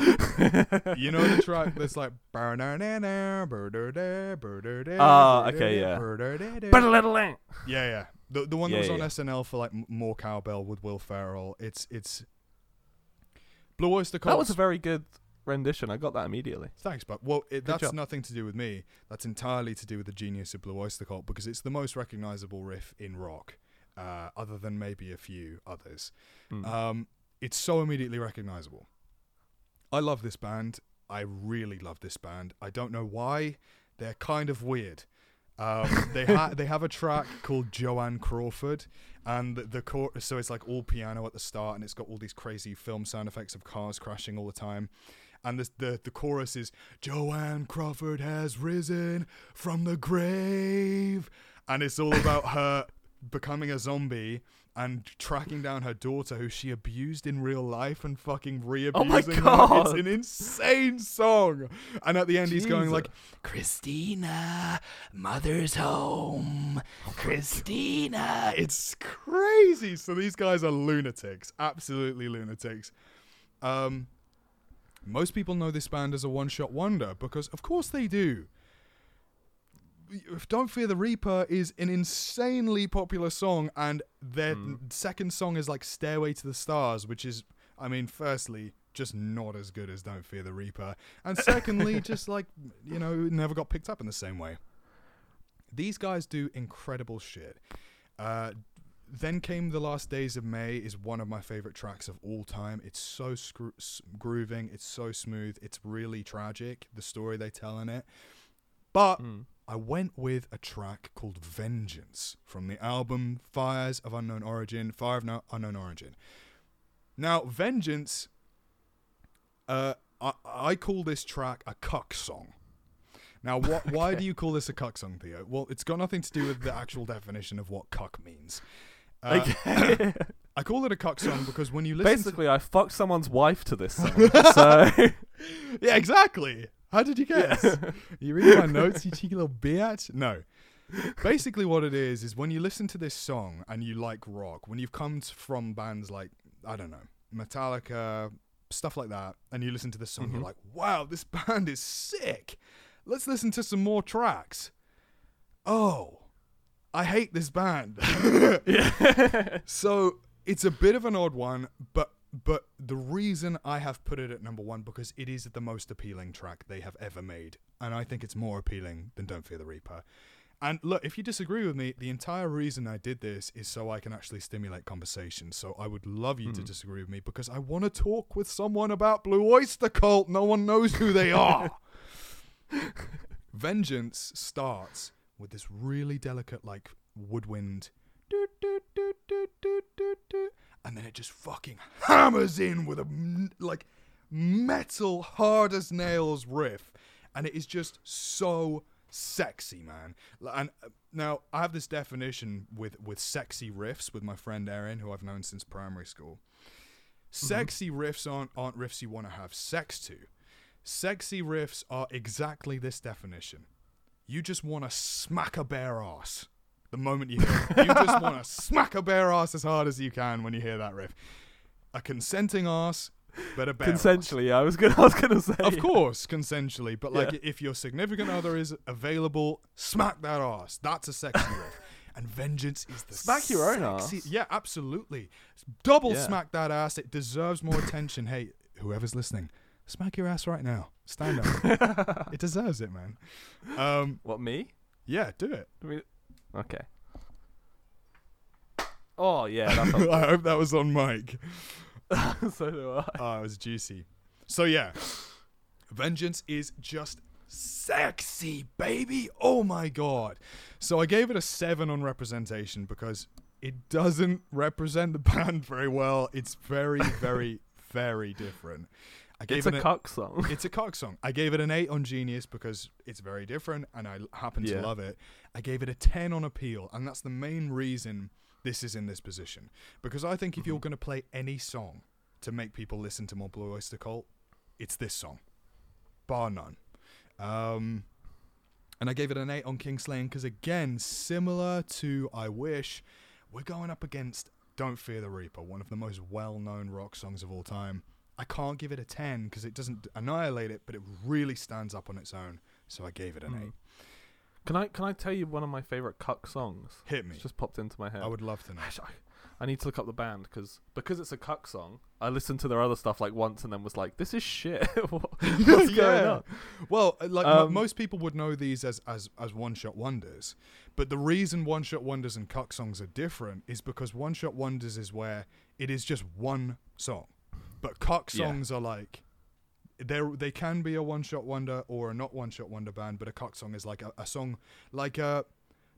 you know the track that's like Ah, okay, yeah. yeah yeah. yeah the the one that was on. SNL for like more cowbell with Will Ferrell it's it's Blue Oyster Cult That was a very good rendition. I got that immediately. Thanks, but well, it, that's job. nothing to do with me. That's entirely to do with the genius of Blue Oyster Cult because it's the most recognizable riff in rock, uh, other than maybe a few others. Mm. Um, it's so immediately recognizable. I love this band. I really love this band. I don't know why. They're kind of weird. Um, they ha- they have a track called Joanne Crawford, and the, the chor- so it's like all piano at the start, and it's got all these crazy film sound effects of cars crashing all the time. And the, the the chorus is Joanne Crawford has risen from the grave, and it's all about her becoming a zombie and tracking down her daughter who she abused in real life and fucking re-abusing my her. It's an insane song. And at the end he's going like Christina, mother's home. Christina. It's crazy. So these guys are lunatics, absolutely lunatics. Um most people know this band as a one-shot wonder because of course they do. Don't Fear the Reaper is an insanely popular song, and their Mm. second song is like Stairway to the Stars, which is, I mean, firstly, just not as good as Don't Fear the Reaper, and secondly, just like, you know, never got picked up in the same way. These guys do incredible shit. Uh, then came the last days of May is one of my favorite tracks of all time. It's so scro- grooving. It's so smooth. It's really tragic. The story they tell in it. But Mm. I went with a track called Vengeance from the album Fires of Unknown Origin, Fire of no- Unknown Origin. Now, Vengeance, uh, I, I call this track a cuck song. Now, what, why do you call this a cuck song, Theo? Well, it's got nothing to do with the actual definition of what cuck means. Uh, Okay. I call it a cock song because when you listen to Basically, I fucked someone's wife to this song. so yeah, exactly. How did you guess? you reading my notes, you cheeky little bitch? No. Basically, what it is is when you listen to this song and you like rock, when you've come from bands like I don't know Metallica, stuff like that, and you listen to this song, you're Mhm. like, "Wow, this band is sick. Let's listen to some more tracks." Oh, I hate this band. yeah. So it's a bit of an odd one, but but the reason I have put it at number one because it is the most appealing track they have ever made, and I think it's more appealing than "Don't Fear the Reaper." And look, if you disagree with me, the entire reason I did this is so I can actually stimulate conversation. So I would love you to Mhm. disagree with me because I want to talk with someone about Blue Oyster Cult. No one knows who they are. Vengeance starts with this really delicate, like woodwind, do, do, do, do, do, do, do, and then it just fucking hammers in with a like metal hard as nails riff, and it is just so sexy, man. And uh, now I have this definition with with sexy riffs with my friend Erin, who I've known since primary school. Sexy riffs aren't aren't riffs you want to have sex to. Sexy riffs are exactly this definition. You just want to smack a bare ass the moment you hear it. You just want to smack a bare ass as hard as you can when you hear that riff. A consenting ass, but a bare ass. Consensually, I was gonna. I was gonna say. Of course, consensually, but like Yeah. if your significant other is available, smack that ass. That's a sexy riff. And vengeance is the Smack your own sexy- ass. Yeah, absolutely. Double Yeah. smack that ass. It deserves more attention. Hey, whoever's listening, smack your ass right now. Stand up. it deserves it, man. Um, What me? yeah, do it. I mean, okay. Oh yeah, that felt I hope that was on mic. so do I. Oh, it was juicy. So yeah, Vengeance is just sexy, baby. Oh my god. So I gave it a seven on representation because it doesn't represent the band very well. It's very, very, very different. I gave It's a it cuck song. it's a cock song. I gave it an 8 on Genius because it's very different and I happen Yeah. to love it. I gave it a 10 on Appeal, and that's the main reason this is in this position. Because I think if you're Mhm. going to play any song to make people listen to more Blue Oyster Cult, it's this song, bar none. Um, and I gave it an 8 on Kingslayer because, again, similar to I Wish, we're going up against Don't Fear the Reaper, one of the most well known rock songs of all time. I can't give it a 10 because it doesn't annihilate it, but it really stands up on its own. So I gave it an Mm. 8. Can I can I tell you one of my favorite cuck songs? Hit me. It's just popped into my head. I would love to know. I, need to look up the band because because it's a cuck song. I listened to their other stuff like once and then was like, "This is shit. What- What's going on?" Well, uh, like Um, most people would know these as as as one shot wonders, but the reason one shot wonders and cuck songs are different is because one shot wonders is where it is just one song, but Yeah. songs are like they they can be a one shot wonder or a not one shot wonder band, but a cock song is like a, a song like uh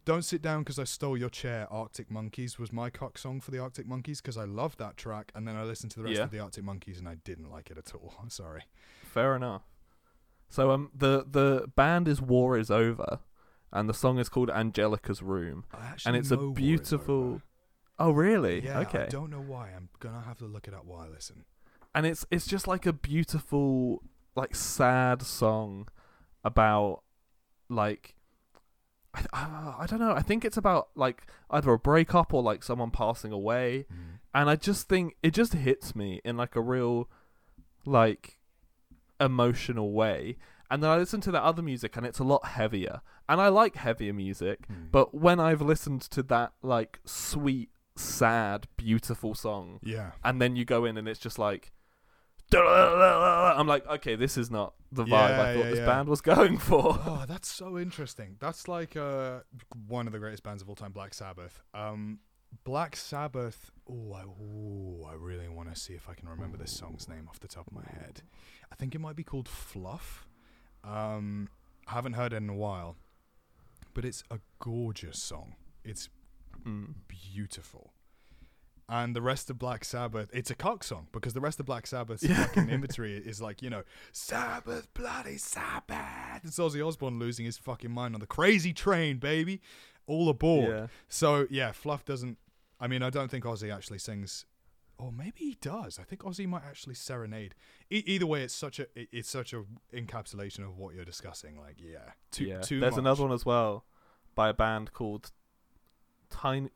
don't sit down because I stole your chair. Arctic Monkeys was my cock song for the Arctic Monkeys because I loved that track, and then I listened to the rest Yeah. of the Arctic Monkeys and I didn't like it at all. I'm sorry. Fair enough. So um, the the band is War Is Over, and the song is called Angelica's Room, and it's a beautiful. Oh really? Yeah, okay. I don't know why. I'm gonna have to look it up while I listen. And it's it's just like a beautiful like sad song about like I, I, I don't know. I think it's about like either a breakup or like someone passing away. And i just think it just hits me in like a real like emotional way. And then i listen to the other music and it's a lot heavier. And i like heavier music Mm. but when i've listened to that like sweet sad beautiful song yeah, and then you go in and it's just like I'm like, okay, this is not the vibe Yeah, I thought yeah, this yeah. band was going for. oh, that's so interesting. That's like uh, one of the greatest bands of all time, Black Sabbath. Um, Black Sabbath. Oh, I, ooh, I really want to see if I can remember this song's name off the top of my head. I think it might be called Fluff. Um, I haven't heard it in a while, but it's a gorgeous song. It's Mm. beautiful. And the rest of Black Sabbath, it's a cock song because the rest of Black Sabbath's Yeah. fucking imagery is like, you know, Sabbath, bloody Sabbath. It's Ozzy Osbourne losing his fucking mind on the crazy train, baby. All aboard. Yeah. So, yeah, Fluff doesn't. I mean, I don't think Ozzy actually sings. Or maybe he does. I think Ozzy might actually serenade. E- either way, it's such a it's such a encapsulation of what you're discussing. Like, yeah, too yeah. too There's much. another one as well by a band called Tiny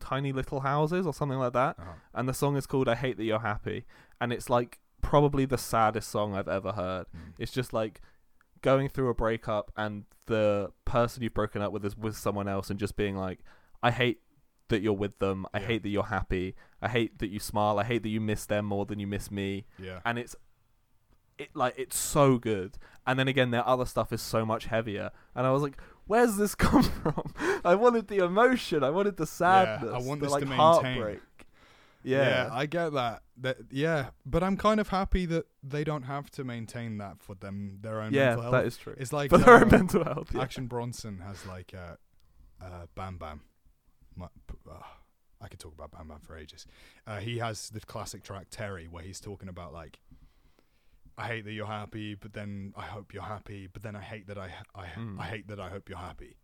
Tiny Little Houses or something like that. Uh-huh. And the song is called I Hate That You're Happy. And it's like probably the saddest song I've ever heard. Mm. It's just like going through a breakup and the person you've broken up with is with someone else and just being like, I hate that you're with them. I Yeah. hate that you're happy. I hate that you smile. I hate that you miss them more than you miss me. Yeah. And it's it like it's so good. And then again their other stuff is so much heavier. And I was like, where's this come from? I wanted the emotion. I wanted the sadness. Yeah, I want the, this like to maintain. heartbreak. Yeah. I get that. That yeah, but I'm kind of happy that they don't have to maintain that for them their own Yeah, mental health. that is true. it's like For their uh, own mental health. Yeah. Action Bronson has like uh, uh, Bam Bam. My, uh, I could talk about Bam Bam for ages. Uh, he has the classic track Terry, where he's talking about like, I hate that you're happy, but then I hope you're happy, but then I hate that I I, Mm. I hate that I hope you're happy.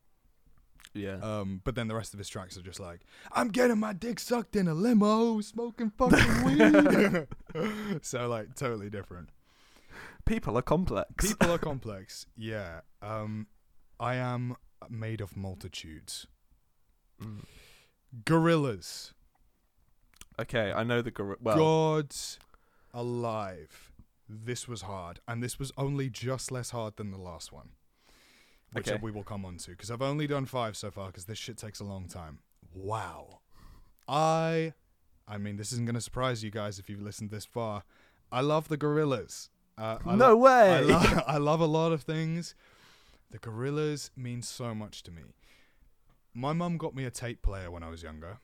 Yeah. Um, but then the rest of his tracks are just like, I'm getting my dick sucked in a limo, smoking fucking weed. so like totally different. People are complex. People are complex. Yeah. Um, I am made of multitudes. Mm. Gorillaz. Okay, I know the gor- well. God's alive. This was hard, and this was only just less hard than the last one, which Okay. we will come on to because I've only done five so far because this shit takes a long time. Wow, I, I mean, this isn't gonna surprise you guys if you've listened this far. I love the Gorillaz. Uh, no lo- way. I, lo- I love a lot of things. The Gorillaz mean so much to me. My mum got me a tape player when I was younger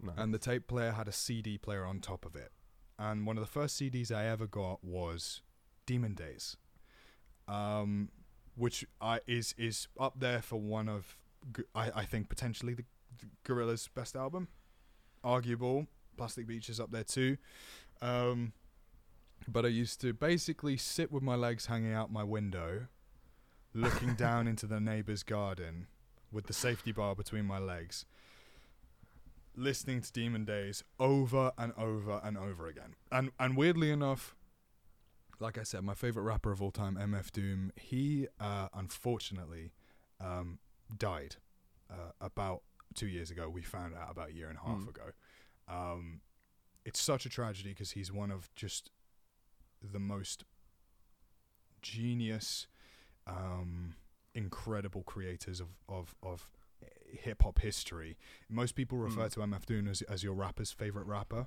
No. and the tape player had a CD player on top of it. And one of the first CDs I ever got was Demon Days, um, which I is is up there for one of I think potentially the, the Gorillaz' best album, arguable. Plastic Beach is up there too. Um, but I used to basically sit with my legs hanging out my window, looking down into the neighbor's garden with the safety bar between my legs, listening to Demon Days over and over and over again. And and weirdly enough, like I said, my favorite rapper of all time, MF Doom, he uh, unfortunately um, died uh, about two years ago. We found out about a year and a half Mm. ago. Um, it's such a tragedy because he's one of just the most genius, um, incredible creators of of of hip hop history. Most people refer Mm. to MF Doom as as your rapper's favorite rapper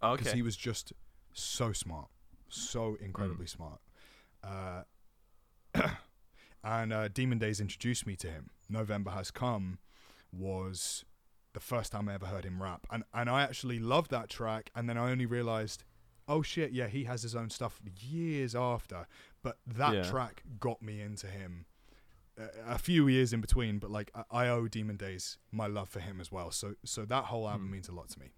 because okay. he was just so smart, so incredibly smart. Uh, and uh, Demon Days introduced me to him. November Has Come was the first time I ever heard him rap, and and I actually loved that track. And then I only realized, oh shit, yeah, he has his own stuff years after. But that Yeah. track got me into him. A few years in between, but like I- owe Demon Days my love for him as well. So so that whole album Mm. means a lot to me.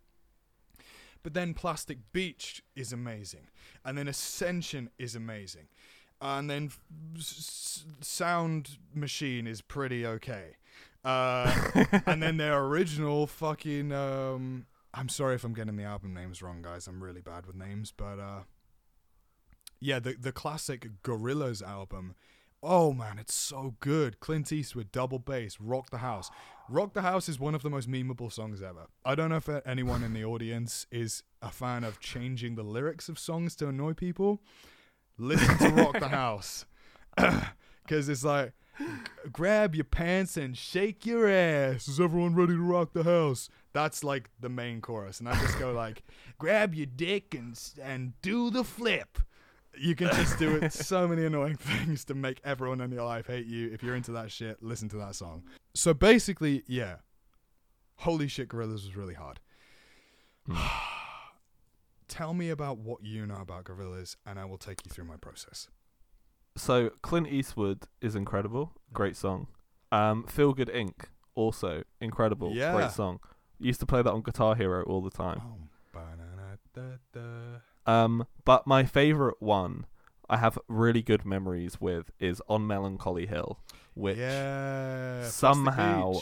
But then Plastic Beach is amazing, and then Ascension is amazing, and then f- s- s- Song Machine is pretty okay, uh, and then their original fucking. Um, I'm sorry if I'm getting the album names wrong, guys. I'm really bad with names, but uh, yeah, the the classic Gorillaz album. Oh man, it's so good. Clint Eastwood, double bass, Rock the House. Rock the House is one of the most memeable songs ever. I don't know if anyone in the audience is a fan of changing the lyrics of songs to annoy people. Listen to Rock the House. Because it's like, grab your pants and shake your ass. Is everyone ready to rock the house? That's like the main chorus, and I just go like, grab your dick and and do the flip. You can just do it so many annoying things to make everyone in your life hate you. If you're into that shit, listen to that song. So basically, yeah. Holy shit, Gorillaz was really hard. Tell me about what you know about Gorillaz, and I will take you through my process. So Clint Eastwood is incredible, great song. Um, Feel Good Inc. also incredible, Yeah. great song. Used to play that on Guitar Hero all the time. Oh. Um, but my favorite one I have really good memories with is on Melancholy Hill, which yeah, somehow-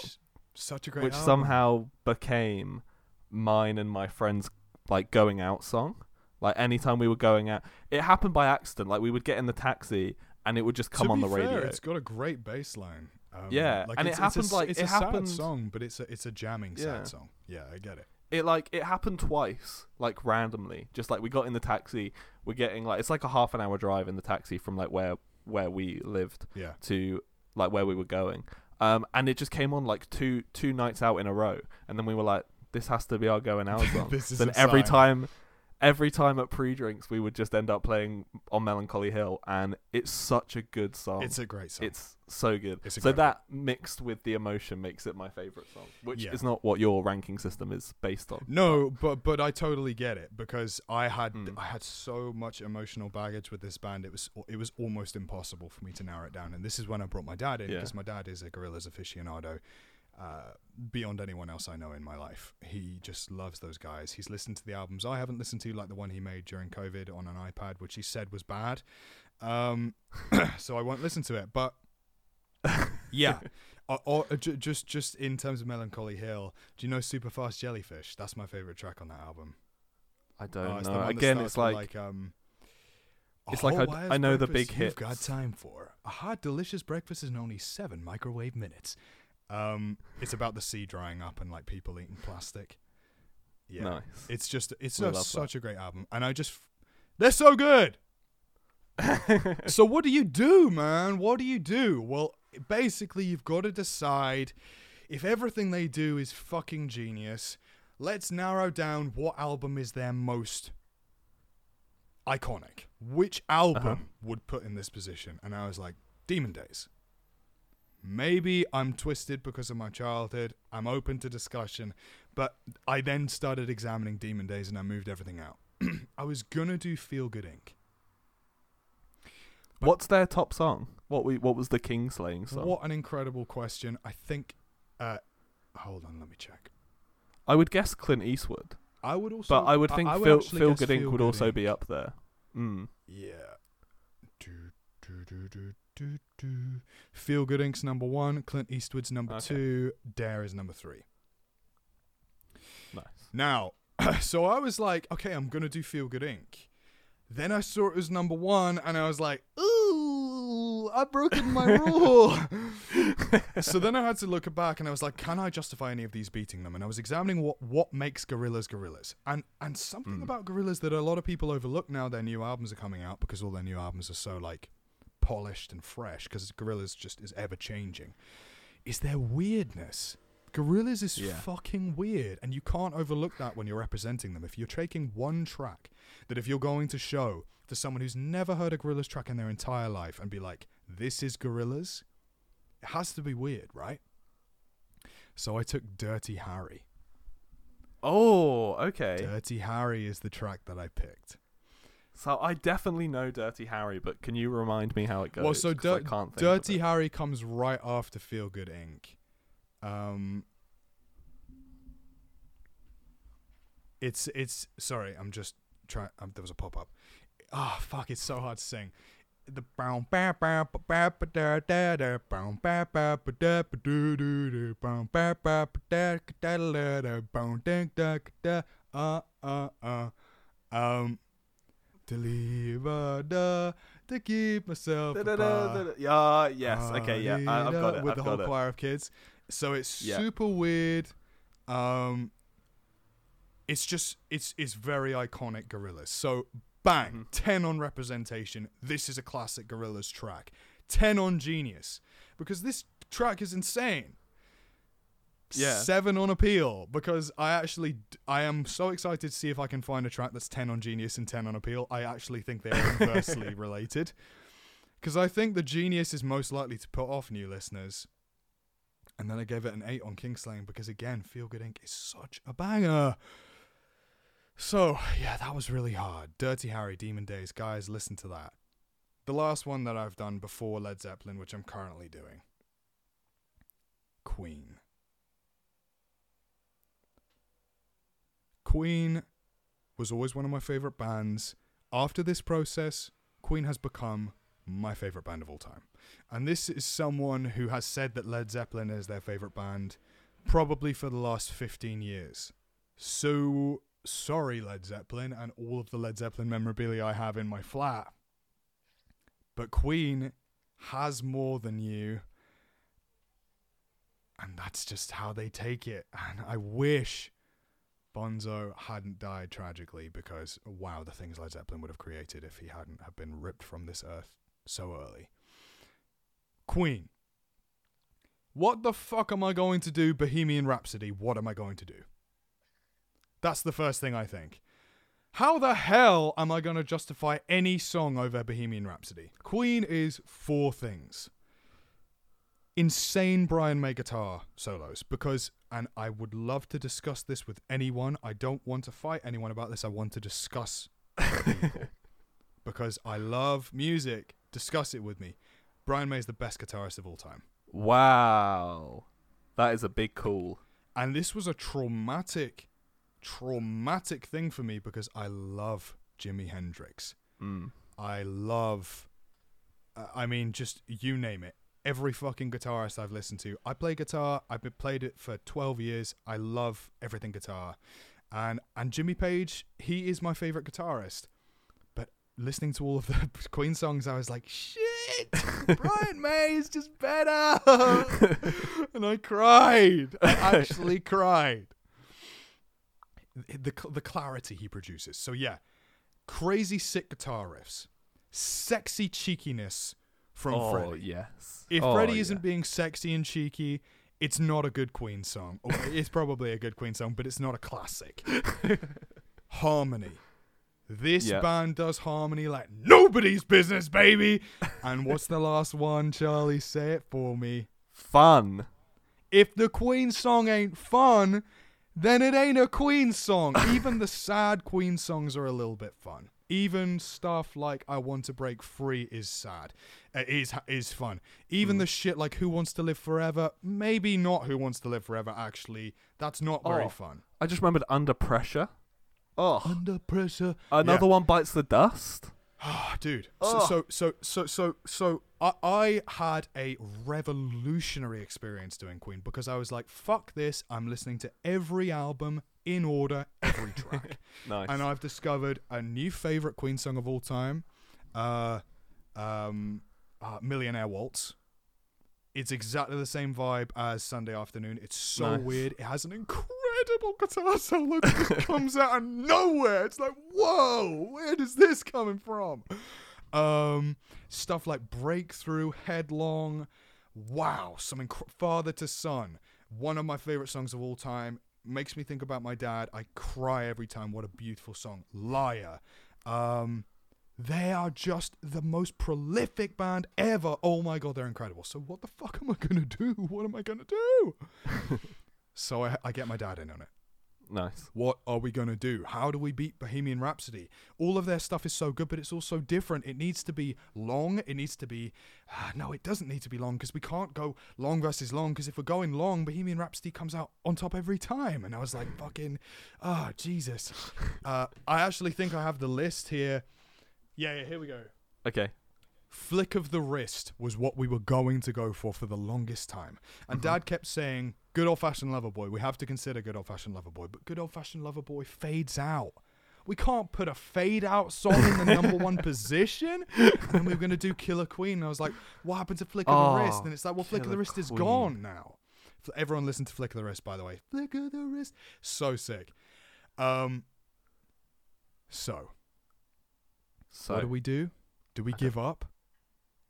such a great which album. somehow became mine and my friends like going out song. Like anytime we were going out, it happened by accident. Like we would get in the taxi and it would just come to on the fair, radio. it's got a great bass line. Um, Yeah, like and it a like, it's it a sad song, but it's a it's a jamming Yeah. sad song. Yeah, I get it. It like it happened twice like randomly. Just like we got in the taxi we're getting like it's like a half an hour drive in the taxi from like where where we lived Yeah, to like where we were going. Um and it just came on like two two nights out in a row. And then we were like this has to be our going out song. this is then every time every time at pre-drinks we would just end up playing on melancholy hill and it's such a good song It's a great song. it's so good. It's so that mixed with the emotion makes it my favorite song, which Yeah. is not what your ranking system is based on. No, but but I totally get it because I had Mm. I had so much emotional baggage with this band. It was it was almost impossible for me to narrow it down. And this is when I brought my dad in Yeah. because my dad is a Gorillaz aficionado. Uh, beyond anyone else I know in my life, he just loves those guys. He's listened to the albums I haven't listened to, like the one he made during COVID on an iPad, which he said was bad. Um, so I won't listen to it. But yeah, or, or uh, ju- just just in terms of Melancholy Hill, do you know Super Fast Jellyfish? That's my favorite track on that album. I don't it's know. Again, it's with, like, um, it's like I I know the big hit. You've got time for a hot, delicious breakfast in only seven microwave minutes. Um, it's about the sea drying up and like people eating plastic. Yeah, nice. it's just it's a, love that. such a great album, and I just they're so good. so what do you do, man? What do you do? Well, basically, you've got to decide if everything they do is fucking genius. Let's narrow down what album is their most iconic. Which album Uh-huh. would put in this position? And I was like, Demon Days. Maybe I'm twisted because of my childhood. I'm open to discussion. But I then started examining Demon Days and I moved everything out. I was gonna do Feel Good Inc. What's their top song? What we what was the King slaying song? What an incredible question. I think. Uh, hold on, let me check. I would guess Clint Eastwood, I would also. but I would think I Phil, actually Phil guess Good Inc. Would also Inc. be up there. Mm. Yeah. Do, do, do, do, do. Feel Good Inc.'s number one. Clint Eastwood's number Okay. two. Dare is number three. Nice. Now, so I was like, okay, I'm gonna do Feel Good Inc. Then I saw it was number one, and I was like, ooh, I've broken my rule. so then I had to look back, and I was like, can I justify any of these beating them? And I was examining what what makes Gorillaz Gorillaz, and and something Mm. about Gorillaz that a lot of people overlook now. Their new albums are coming out because all their new albums are so like polished and fresh because Gorillaz just is ever changing. Is their weirdness? Gorillaz is Yeah. fucking weird, and you can't overlook that when you're representing them. If you're taking one track, that if you're going to show to someone who's never heard a Gorillaz track in their entire life and be like, "This is Gorillaz," it has to be weird, right? So I took "Dirty Harry." Oh, okay. "Dirty Harry" is the track that I picked. So I definitely know Dirty Harry, but can you remind me how it goes? Well, so Dir- can't think Dirty. Harry comes right after Feel Good Inc. Um, it's it's sorry, I'm just trying. Um, there was a pop up. Ah, fuck! It's so hard to sing. The bow da da da bow da bow ba da da da da da bow ding da da uh uh uh um to leave a da to keep myself. Da-da-da-da-da. Yeah, yes. Okay, yeah. I, I've got it. With I've the whole it. choir of kids. So it's Yeah. super weird. Um, it's just it's it's very iconic Gorillaz. So bang, Mhm. ten on representation. This is a classic Gorillaz track. Ten on genius because this track is insane. Yeah. Seven on appeal because I actually I am so excited to see if I can find a track that's ten on Genius and ten on appeal. I actually think they are inversely related because I think the Genius is most likely to put off new listeners. And then I gave it an eight on Kingslaying because again, Feel Good Inc. is such a banger. So yeah, that was really hard. Dirty Harry, Demon Days, guys, listen to that. The last one that I've done before Led Zeppelin, which I'm currently doing. Queen. Queen was always one of my favorite bands. After this process, Queen has become my favorite band of all time. And this is someone who has said that Led Zeppelin is their favorite band probably for the last 15 years. So sorry, Led Zeppelin, and all of the Led Zeppelin memorabilia I have in my flat. But Queen has more than you. And that's just how they take it. And I wish Bonzo hadn't died tragically because, wow, the things Led Zeppelin would have created if he hadn't have been ripped from this earth so early. Queen. What the fuck am I going to do? Bohemian Rhapsody. What am I going to do? That's the first thing I think. How the hell am I going to justify any song over Bohemian Rhapsody? Queen is four things. Insane Brian May guitar solos because, and I would love to discuss this with anyone. I don't want to fight anyone about this. I want to discuss because I love music. Discuss it with me. Brian May is the best guitarist of all time. Wow. That is a big call. And this was a traumatic, traumatic thing for me because I love Jimi Hendrix. Mm. I love, I mean, just you name it. Every fucking guitarist I've listened to. I play guitar. I've been played it for 12 years. I love everything guitar. And and Jimmy Page, he is my favorite guitarist. But listening to all of the Queen songs, I was like, shit, Brian May is just better. and I cried. I actually cried. The, the clarity he produces. So yeah, crazy sick guitar riffs, sexy cheekiness from oh, Freddie. yes. If Oh, Freddie isn't yeah. being sexy and cheeky, it's not a good Queen song. Or it's probably a good Queen song, but it's not a classic. harmony. This Yeah. band does harmony like nobody's business, baby. and what's the last one, Charlie? Say it for me. Fun. If the Queen song ain't fun, then it ain't a Queen song. Even the sad Queen songs are a little bit fun. Even stuff like "I Want to Break Free" is sad, It is is fun. Even mm. the shit like "Who Wants to Live Forever," maybe not "Who Wants to Live Forever." Actually, that's not very Oh. fun. I just remembered Under Pressure. Oh. Under pressure, Another one bites the dust. Ah, dude. So, so, so, so, so, so, I, I had a revolutionary experience doing Queen because I was like, "Fuck this! I'm listening to every album in order, every track." Nice. and I've discovered a new favorite Queen song of all time, uh, um, uh, "Millionaire Waltz." It's exactly the same vibe as Sunday Afternoon. It's so Nice. weird. It has an incredible guitar solo that comes out of nowhere. It's like, whoa, where is this coming from? Um, stuff like Breakthrough, Headlong. Wow, some inc- Father to Son. One of my favorite songs of all time. Makes me think about my dad. I cry every time. What a beautiful song. Liar. Um, they are just the most prolific band ever. Oh my god, they're incredible. So what the fuck am I gonna do? What am I gonna do? so I, I get my dad in on it. nice. What are we going to do? How do we beat Bohemian Rhapsody? All of their stuff is so good, but it's also different. It needs to be long. It needs to be. ah, no, it doesn't need to be long because we can't go long versus long because if we're going long, Bohemian Rhapsody comes out on top every time. And I was like, fucking. Oh, Jesus. Uh, I actually think I have the list here. Yeah, yeah, here we go. Okay. Flick of the wrist was what we were going to go for for the longest time. And dad kept saying, good old fashioned lover boy. We have to consider good old fashioned lover boy. But good old fashioned lover boy fades out. We can't put a fade out song in the number one position. And then we were going to do Killer Queen. And I was like, what happened to Flick of the Wrist? Oh, And it's like, well, Flick of the Wrist is gone now. Everyone listen to Flick of the Wrist, by the way. Flick of the Wrist. So sick. Um, so, So what do we do? Do we give up?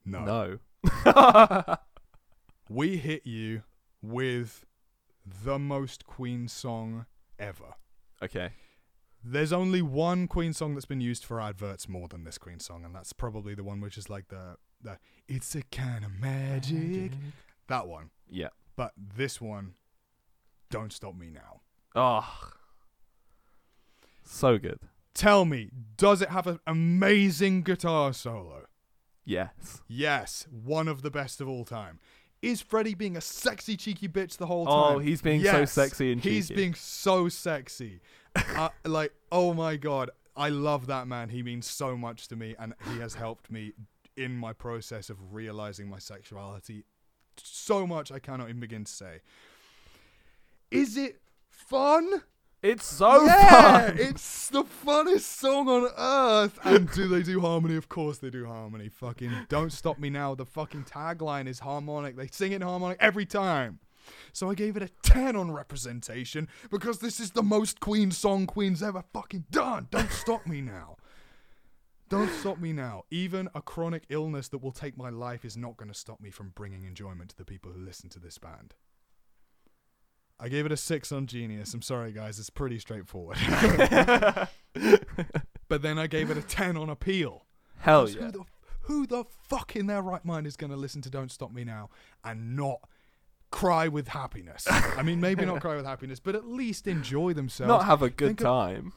No. no. we hit you with the most Queen song ever. Okay. There's only one Queen song that's been used for adverts more than this Queen song, and that's probably the one which is like the the "It's a kind of magic." That one. Yeah. But this one, "Don't Stop Me Now." Oh. So good. Tell me, does it have an amazing guitar solo? Yes. Yes, one of the best of all time. Is Freddie being a sexy cheeky bitch the whole time? Oh, he's being so sexy and cheeky. He's being so sexy. uh, like, oh my god, I love that man. He means so much to me, and he has helped me in my process of realizing my sexuality so much I cannot even begin to say. Is it fun? It's so yeah, fun. it's the funnest song on earth. And do they do harmony? Of course they do harmony. Fucking don't stop me now. The fucking tagline is harmonic. They sing it in harmonic every time. So I gave it a 10 on representation because this is the most Queen song Queen's ever fucking done. Don't stop me now. Don't stop me now. Even a chronic illness that will take my life is not going to stop me from bringing enjoyment to the people who listen to this band. I gave it a six on Genius. I'm sorry, guys. It's pretty straightforward. but then I gave it a 10 on Appeal. Hell yeah. Who the, who the fuck in their right mind is going to listen to Don't Stop Me Now and not cry with happiness? I mean, maybe not cry with happiness, but at least enjoy themselves. Not have a good Think time.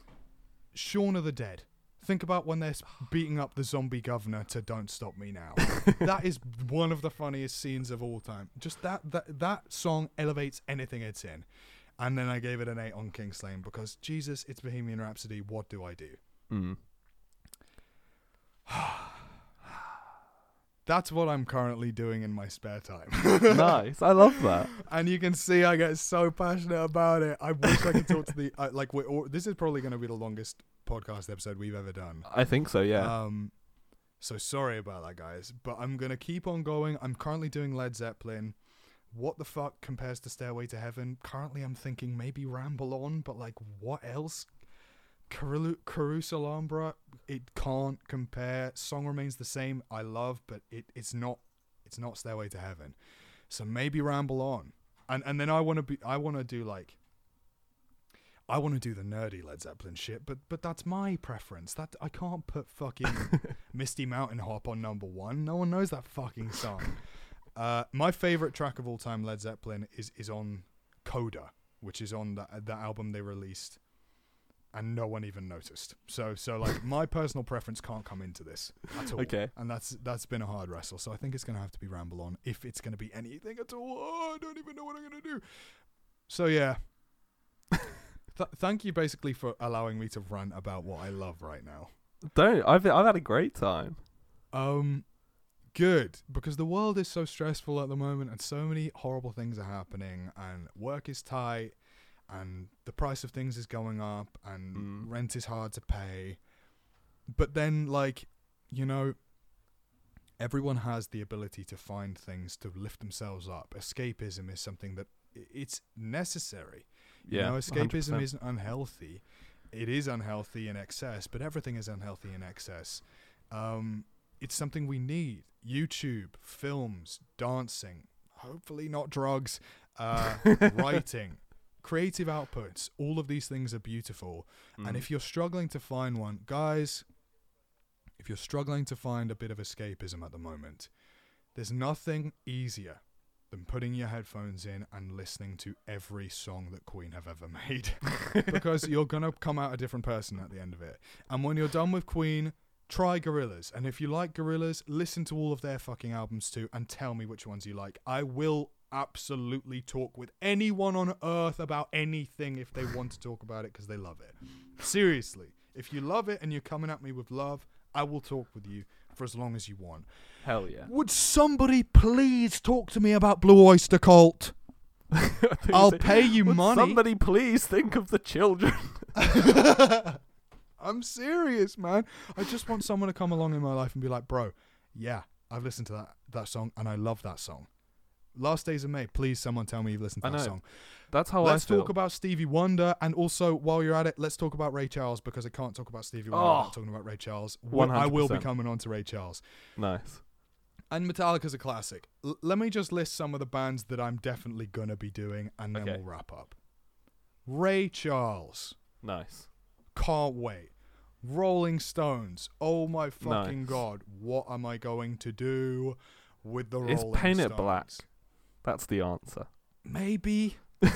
Shaun of the Dead. Think about when they're beating up the zombie governor to "Don't Stop Me Now." that is one of the funniest scenes of all time. Just that that that song elevates anything it's in. And then I gave it an eight on Kingslaying because Jesus, it's Bohemian Rhapsody. What do I do? Mm. That's what I'm currently doing in my spare time. nice. I love that. and you can see I get so passionate about it. I wish I could talk to the uh, like. We're, or, this is probably going to be the longest podcast episode we've ever done. I think so, yeah. Um, so sorry about that, guys. But I'm gonna keep on going. I'm currently doing Led Zeppelin. What the fuck compares to Stairway to Heaven? Currently, I'm thinking maybe Ramble On, but like, what else? Caru- Caruso Alhambra, it can't compare. Song remains the same. I love, but it, it's not. It's not Stairway to Heaven. So maybe Ramble On, and and then I want to be. I want to do like. I want to do the nerdy Led Zeppelin shit, but but that's my preference. That I can't put fucking Misty Mountain Hop on number one. No one knows that fucking song. Uh, my favorite track of all time, Led Zeppelin, is is on Coda, which is on the the album they released, and no one even noticed. So so like my personal preference can't come into this at all. Okay. and that's that's been a hard wrestle. So I think it's gonna have to be Ramble On if it's gonna be anything at all. Oh, I don't even know what I'm gonna do. So yeah. Th- thank you basically for allowing me to rant about what I love right now. Don't. I've I've had a great time. Um, good because the world is so stressful at the moment, and so many horrible things are happening, and work is tight, and the price of things is going up, and Mm. rent is hard to pay. But then, like, you know, everyone has the ability to find things to lift themselves up. Escapism is something that it's necessary. You Yeah. know, escapism 100%. isn't unhealthy. It is unhealthy in excess, but everything is unhealthy in excess. Um, it's something we need. YouTube, films, dancing, hopefully not drugs, uh, writing, creative outputs. All of these things are beautiful. And Mm. if you're struggling to find one, guys, if you're struggling to find a bit of escapism at the moment, there's nothing easier than putting your headphones in and listening to every song that Queen have ever made. because you're going to come out a different person at the end of it. And when you're done with Queen, try Gorillaz. And if you like Gorillaz, listen to all of their fucking albums too and tell me which ones you like. I will absolutely talk with anyone on earth about anything if they want to talk about it because they love it. Seriously. If you love it and you're coming at me with love, I will talk with you for as long as you want. Hell yeah. Would somebody please talk to me about Blue Oyster Cult? I'll Say, pay you "Would money. Somebody please think of the children. I'm serious, man. I just want someone to come along in my life and be like, bro, yeah, I've listened to that, that song and I love that song. Last Days of May, please someone tell me you've listened to that song. That's how let's I feel. talk about Stevie Wonder and also while you're at it, let's talk about Ray Charles because I can't talk about Stevie Wonder Oh. without talking about Ray Charles. Well, I will be coming on to Ray Charles. nice. And Metallica's a classic. L- let me just list some of the bands that I'm definitely gonna be doing, and then Okay. we'll wrap up. Ray Charles, Nice. can't wait. Rolling Stones, oh my fucking Nice. god, what am I going to do with the It's Rolling Paint It Stones? Black. That's the answer. Maybe.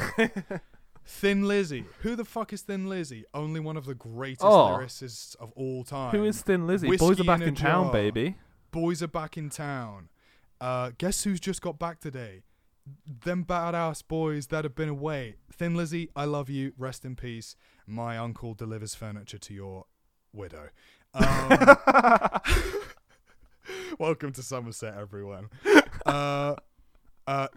Thin Lizzy. Who the fuck is Thin Lizzy? Only one of the greatest Oh. lyricists of all time. Who is Thin Lizzy? Whiskey Boys are back in a in town, jar. baby. Boys are back in town. Uh, guess who's just got back today? Them badass boys that have been away. Thin Lizzy, I love you. Rest in peace. My uncle delivers furniture to your widow. Um, welcome to Somerset, everyone. Uh, uh,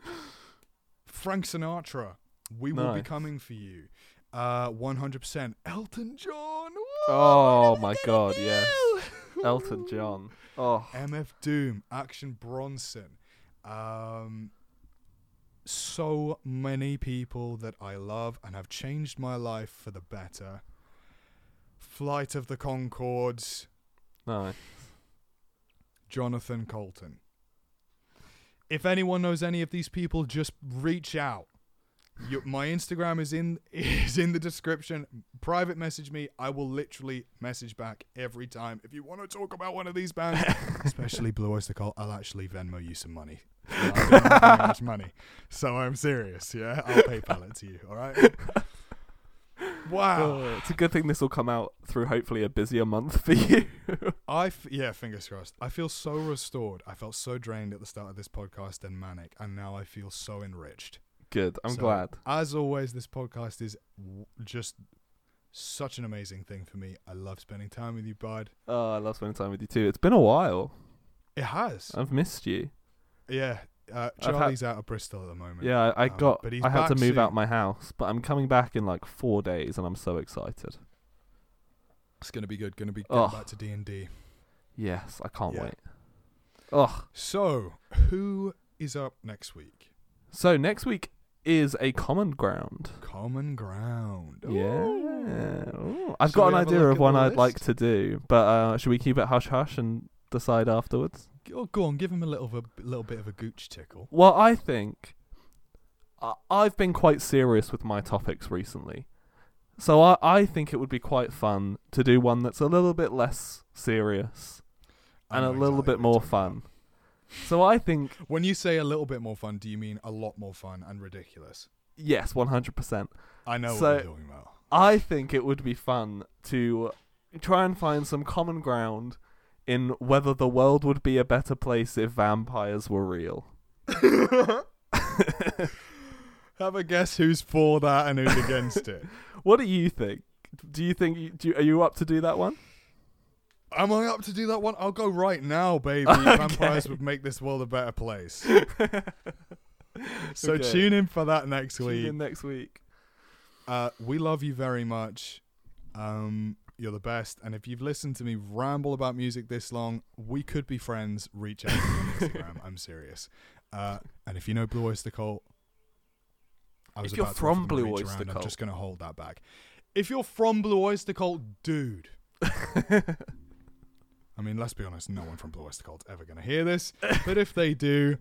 Frank Sinatra, we will be Nice. coming for you. Uh, 100%. Elton John. Woo, Oh my gonna God, yes. Elton John. Oh, MF Doom, Action Bronson. Um, so many people that I love and have changed my life for the better. Flight of the Conchords, nice. Jonathan Coulton. If anyone knows any of these people, just reach out. You, my Instagram is in is in the description. Private message me. I will literally message back every time. If you want to talk about one of these bands, especially Blue Oyster Cult, I'll actually Venmo you some money. I don't have much money, so I'm serious. Yeah, I'll PayPal it to you. All right. Wow. Oh, it's a good thing this will come out through hopefully a busier month for you. I f- yeah, fingers crossed. I feel so restored. I felt so drained at the start of this podcast and manic, and now I feel so enriched. good. I'm So, glad. As always, this podcast is w- just such an amazing thing for me. I love spending time with you, bud. Oh, I love spending time with you too. It's been a while. It has. I've missed you. yeah. Uh, I've had- Charlie's out of Bristol at the moment. Yeah, I, I Um, got. but he's I had to back move out my house, but I'm coming back in like four days, and I'm so excited. It's gonna be good. Gonna be Oh. getting back to D and D. Yes, I can't Yeah. wait. Oh, So, who is up next week? so next week is a common ground. Common ground. Yeah. Ooh. Ooh. I've Should got an idea of at one I'd like to do, but uh, should we keep it hush hush and decide afterwards? Oh, go on, give him a little, of a little bit of a gooch tickle. Well, I think I- I've been quite serious with my topics recently. So I, I think it would be quite fun to do one that's a little bit less serious and a know little bit more fun. So I think When you say a little bit more fun, do you mean a lot more fun and ridiculous? yes, 100%. I know So- what you're talking about. I think it would be fun to try and find some common ground in whether the world would be a better place if vampires were real. Have a guess who's for that and who's against it. What do you think? Do you think do you, are you up to do that one? Am I up to do that one? I'll go right now, baby. Okay. Vampires would make this world a better place. So Okay. tune in for that next Tune week. in next week. Uh, we love you very much. Um, you're the best. And if you've listened to me ramble about music this long, we could be friends. Reach out to me on Instagram. I'm serious. Uh, and if you know Blue Oyster Cult, I was If you're about from Blue Oyster around, I'm just going to hold that back. If you're from Blue Oyster Cult, dude. I mean, let's be honest, no one from Blue Oyster Cult's ever going to hear this. But if they do,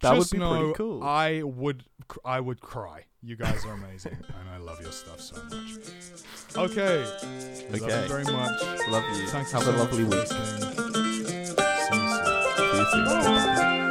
That would just be pretty cool. I would, I would cry. You guys are amazing, and I love your stuff so much. Okay, Okay. love you very much. Love you. Have so a lovely week. See you soon. See you soon.